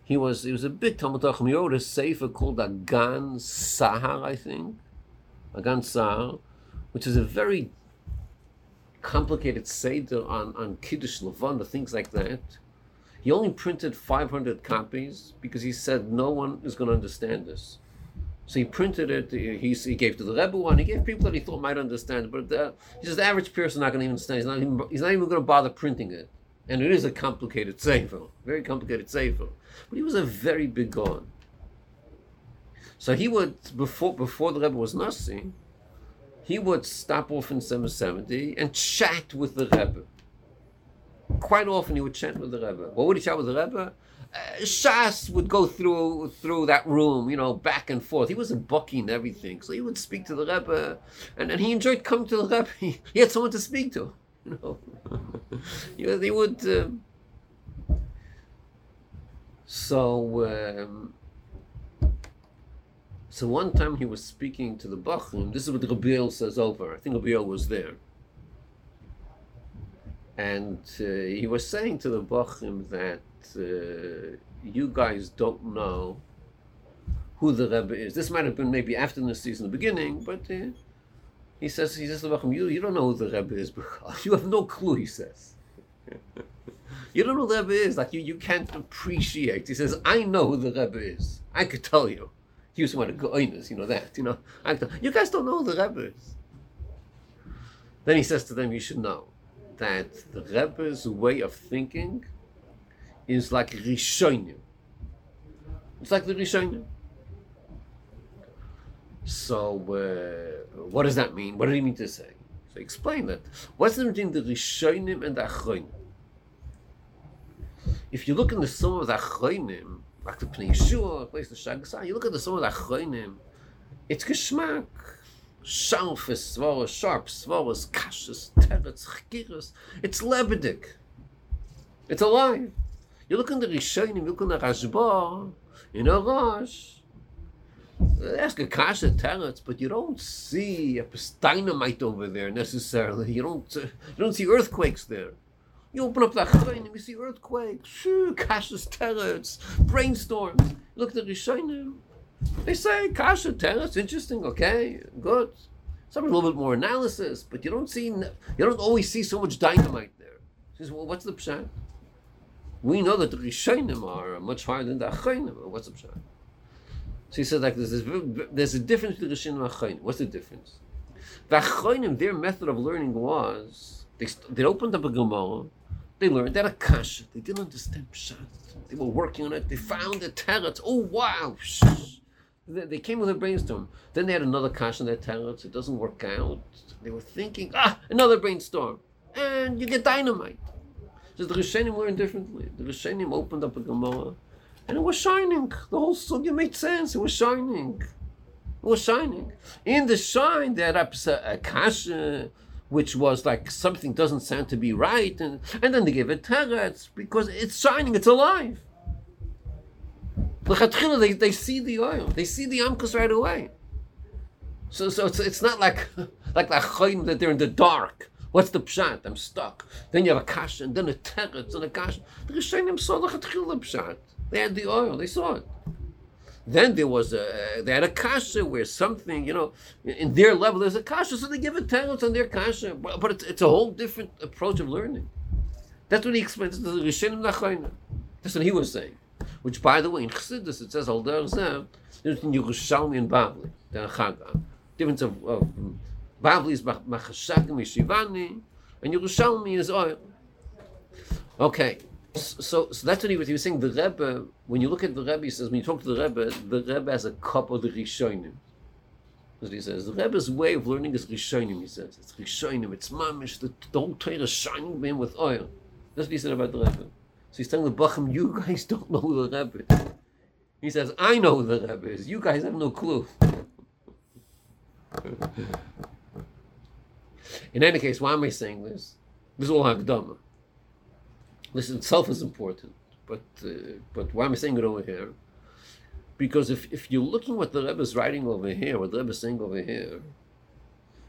He was he was a big Talmud. He wrote a sefer called Agan Sahar, I think, Agan Sahar, which is a very complicated seder on, on Kiddush Levon, the things like that. He only printed 500 copies because he said no one is going to understand this. So he printed it. He, he gave to the Rebbe one. He gave people that he thought might understand. But uh, he says the average person not going to even understand. He's not even, he's not even going to bother printing it. And it is a complicated sefer, very complicated sefer. But he was a very big god. So he would before before the Rebbe was Nasi, he would stop off in 770 and chat with the Rebbe. Quite often he would chat with the Rebbe. What would he chat with the Rebbe? Uh, Shas would go through through that room, you know, back and forth. He was a bucky and everything, so he would speak to the Rebbe, and, and he enjoyed coming to the Rebbe. He, <laughs> he had someone to speak to, <laughs> you know. he, he would. Um, so, um, so one time he was speaking to the Bachim. This is what Rabiel says over. I think Rabiel was there. And uh, he was saying to the Bachim that uh, you guys don't know who the Rebbe is. This might have been maybe after the season, the beginning, but uh, he says, he says to the Bachim, you, you don't know who the Rebbe is. <laughs> You have no clue, he says. you don't know who the Rebbe is. Like, you, you can't appreciate. He says, I know who the Rebbe is. I could tell you. He used to want to go you know that, you know. I tell, you guys don't know who the Rebbe is. Then he says to them, you should know that the Rebbe's way of thinking is like Rishonim. It's like the Rishonim. So, uh, what does that mean? What did he mean to say? So, explain that. What's the between the Rishonim and the Achronim? If you look in the Sum of the Achronim, like the Pnei Yehoshua, place the Shagasai, you look at the Sum of the Achronim, it's Geschmack. Scharfes, Svaros, sharp, Svaros, Kashas, Teretz, Chkiras. It's Lebedik. It's alive. You look in the Rishonim, you look in the Rashba, in a Rosh. Ask a kasha teretz, but you don't see a dynamite over there necessarily. You don't. Uh, you don't see earthquakes there. You open up the Achronim, you see earthquakes, kasha's teretz, brainstorms. Look at the Rishonim. They say kasha teretz, interesting, okay, good. Some a little bit more analysis, but you don't see. You don't always see so much dynamite there. Says, well, what's the pshat? We know that the Rishonim are much higher than the Achronim. What's the pshat? So he said like there's, there's a difference between the Rishonim and Achronim. What's the difference? The Achronim, their method of learning was they, they opened up a Gemara, they learned that Akasha, they didn't understand Pshat. They were working on it, they found the teretz. Oh wow! They, they came with a brainstorm. Then they had another Kasha in their teretz. It doesn't work out. They were thinking, ah, another brainstorm. And you get dynamite. So the Rishonim learned differently. The Rishonim opened up a Gemara, and it was shining. The whole sugya made sense. It was shining. It was shining. In the shine, they had a uh, kasha, which was like something doesn't sound to be right, and, and then they gave it teretz because it's shining. It's alive. They, they see the oil. They see the amkus right away. So, so it's, it's not like <laughs> like that they're in the dark. What's the pshat? I'm stuck. Then you have a kasha, and then a teretz, and a kasha. The Rishonim saw the pshat. They had the oil. They saw it. Then there was a they had a kasha where something you know in their level there's a kasha, so they give a teretz on their kasha. But, but it's, it's, a whole different approach of learning. That's what he explains. That's what he was saying. Which, by the way, in Chassidus it says al there's in Yerushalmi and Bavli, the. Difference of, of Bavli is Machashagim Yeshivani, and Yerushalmi is oil. Okay, so, so that's what he was, he was saying. The Rebbe, when you look at the Rebbe, he says, when you talk to the Rebbe, the Rebbe has a cup of the Rishonim. That's what he says. The Rebbe's way of learning is Rishonim, he says. It's Rishonim, it's Mamish, the, whole Torah is shining him with oil. That's what he said about the Rebbe. So he's telling the Bachim, you guys <laughs> don't know the Rebbe. He says, I know the Rebbe is. You guys have no clue. <laughs> In any case, why am I saying this? This is all Hagdama. This itself is important, but uh, but why am I saying it over here? Because if, if you're looking what the Rebbe is writing over here, what the Rebbe is saying over here,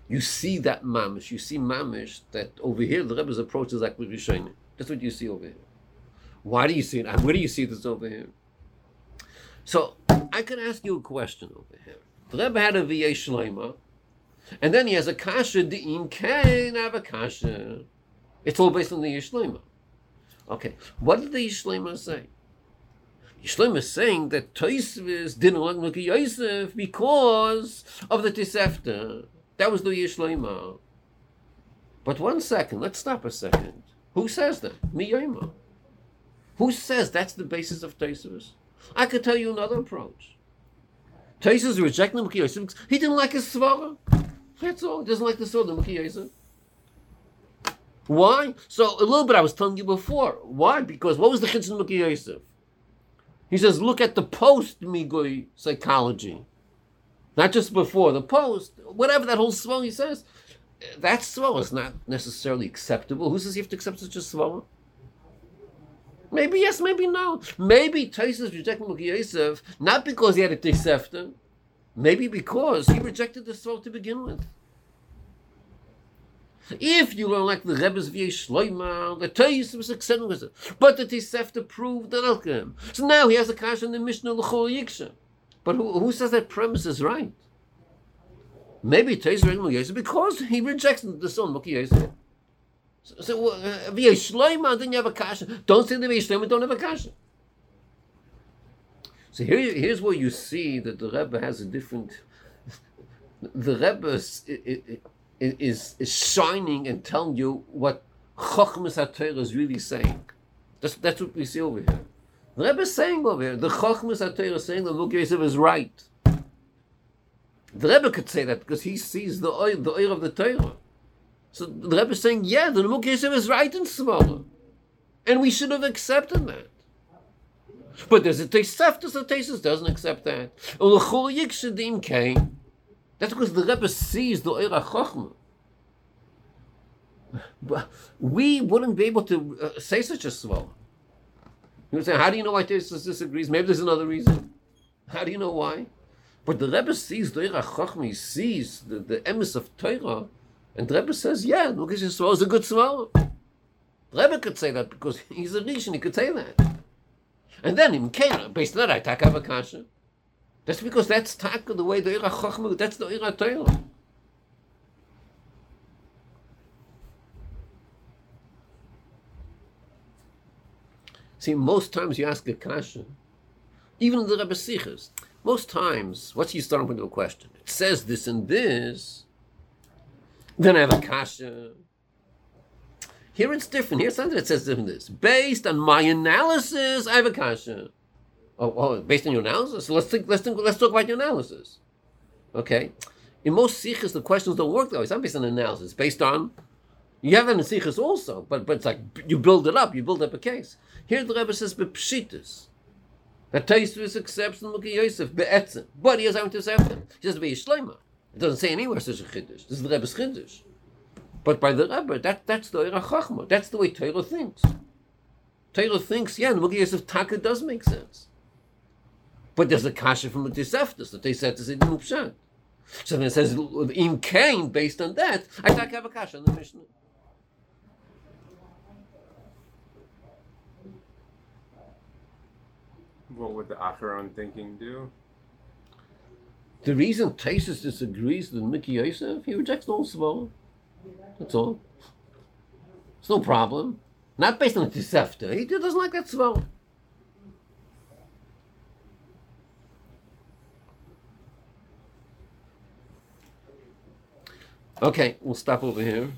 you see that mamish. You see mamish that over here the Rebbe's approach is like Rishonim. That's what you see over here. Why do you see it? Where do you see this over here? So I can ask you a question over here. The Rebbe had a VA Shleima, And then he has a kasha, im kain have a kasha. It's all based on the Yishlema. Okay, what did the Yishlema say? Yishlema is saying that Tosfos didn't like Nimukei Yosef because of the Tosefta. That was the Yishlema. But one second, let's stop a second. Who says that? Miyama. Who says that's the basis of Tosfos? I could tell you another approach. Tosfos rejecting Nimukei Yosef he didn't like his svara. That's all. He doesn't like the svara of Nimukei Yosef. Why? So a little bit I was telling you before. Why? Because what was the of Nimukei Yosef? He says, look at the post Migoi psychology. Not just before, the post, whatever that whole svara he says. That svara is not necessarily acceptable. Who says you have to accept such a svara? Maybe yes, maybe no. Maybe Tosfos rejected Nimukei Yosef not because he had a Tosefta, maybe because he rejected the soul to begin with. If you learn like the Rebbe's via Shloima, the Tosfos was it, but the Tosefta proved the Elkim. So now he has a cash in the Mishnah L'chol Yiksha. But who, who says that premise is right? Maybe Nimukei Yosef because he rejects the son Nimukei Yosef. So, so uh, Shloima, then you have a kasha. Don't say the via Shloima, don't have a kasha. So here, here's where you see that the Rebbe has a different. The Rebbe is, is, shining and telling you what Chochmas HaTorah is really saying. That's, that's what we see over here. The Rebbe is saying over here, the Chochmas HaTorah is saying that Nimukei Yosef is right. The Rebbe could say that because he sees the oil, the oil of the Torah. So the Rebbe is saying, yeah, the Nimukei Yosef is right in Smaller. And we should have accepted that. But there's a Tosfos, the Tosfos doesn't accept that. That's because the Rebbe sees the Eira Chochma. But we wouldn't be able to uh, say such a swallow. You would say, how do you know why Tosfos disagrees? Maybe there's another reason. How do you know why? But the Rebbe sees the Eira Chochma, he sees the, the emes of Torah, and the Rebbe says, yeah, look at swallow is a good swallow. The Rebbe could say that because he's a Rishon, he could say that. And then in Kena, based on that, I take Avakasha. That's because that's taka the way the Ira Chochma, that's the Ira Torah. See, most times you ask a kasha, even in the Rebbe Sichas, most times, what's he starting with a question? It says this and this, then I have a kasha. Here it's different. Here's something that says different. This based on my analysis, I have a kasha. Oh, oh, based on your analysis. So let's think. Let's think. Let's talk about your analysis. Okay. In most sikhs, the questions don't work way. It's not based on analysis. It's based on you have an sikhs also, but but it's like you build it up. You build up a case. Here the Rebbe says bepshitas. That Tosfos accepts the Nimukei Yosef be'etzim, but he has to accept him. He says. It doesn't say anywhere such a chiddush. This is the Rebbe's chiddush. But by the Rebbe, that, that's the Eira Chachma. That's the way Torah thinks. Torah thinks, yeah, the Nimukei Yosef Taka does make sense. But there's a kasha from the Tiseftus, the Tiseftus in Mupshat. So then it says, in Cain, based on that, I take have a kasha in the Mishnah. What would the Acharon thinking do? The reason Tosfos disagrees with Nimukei Yosef, he rejects the whole. That's all. It's no problem. Not based on the Tosefta. He doesn't like that Svar. Okay, we'll stop over here.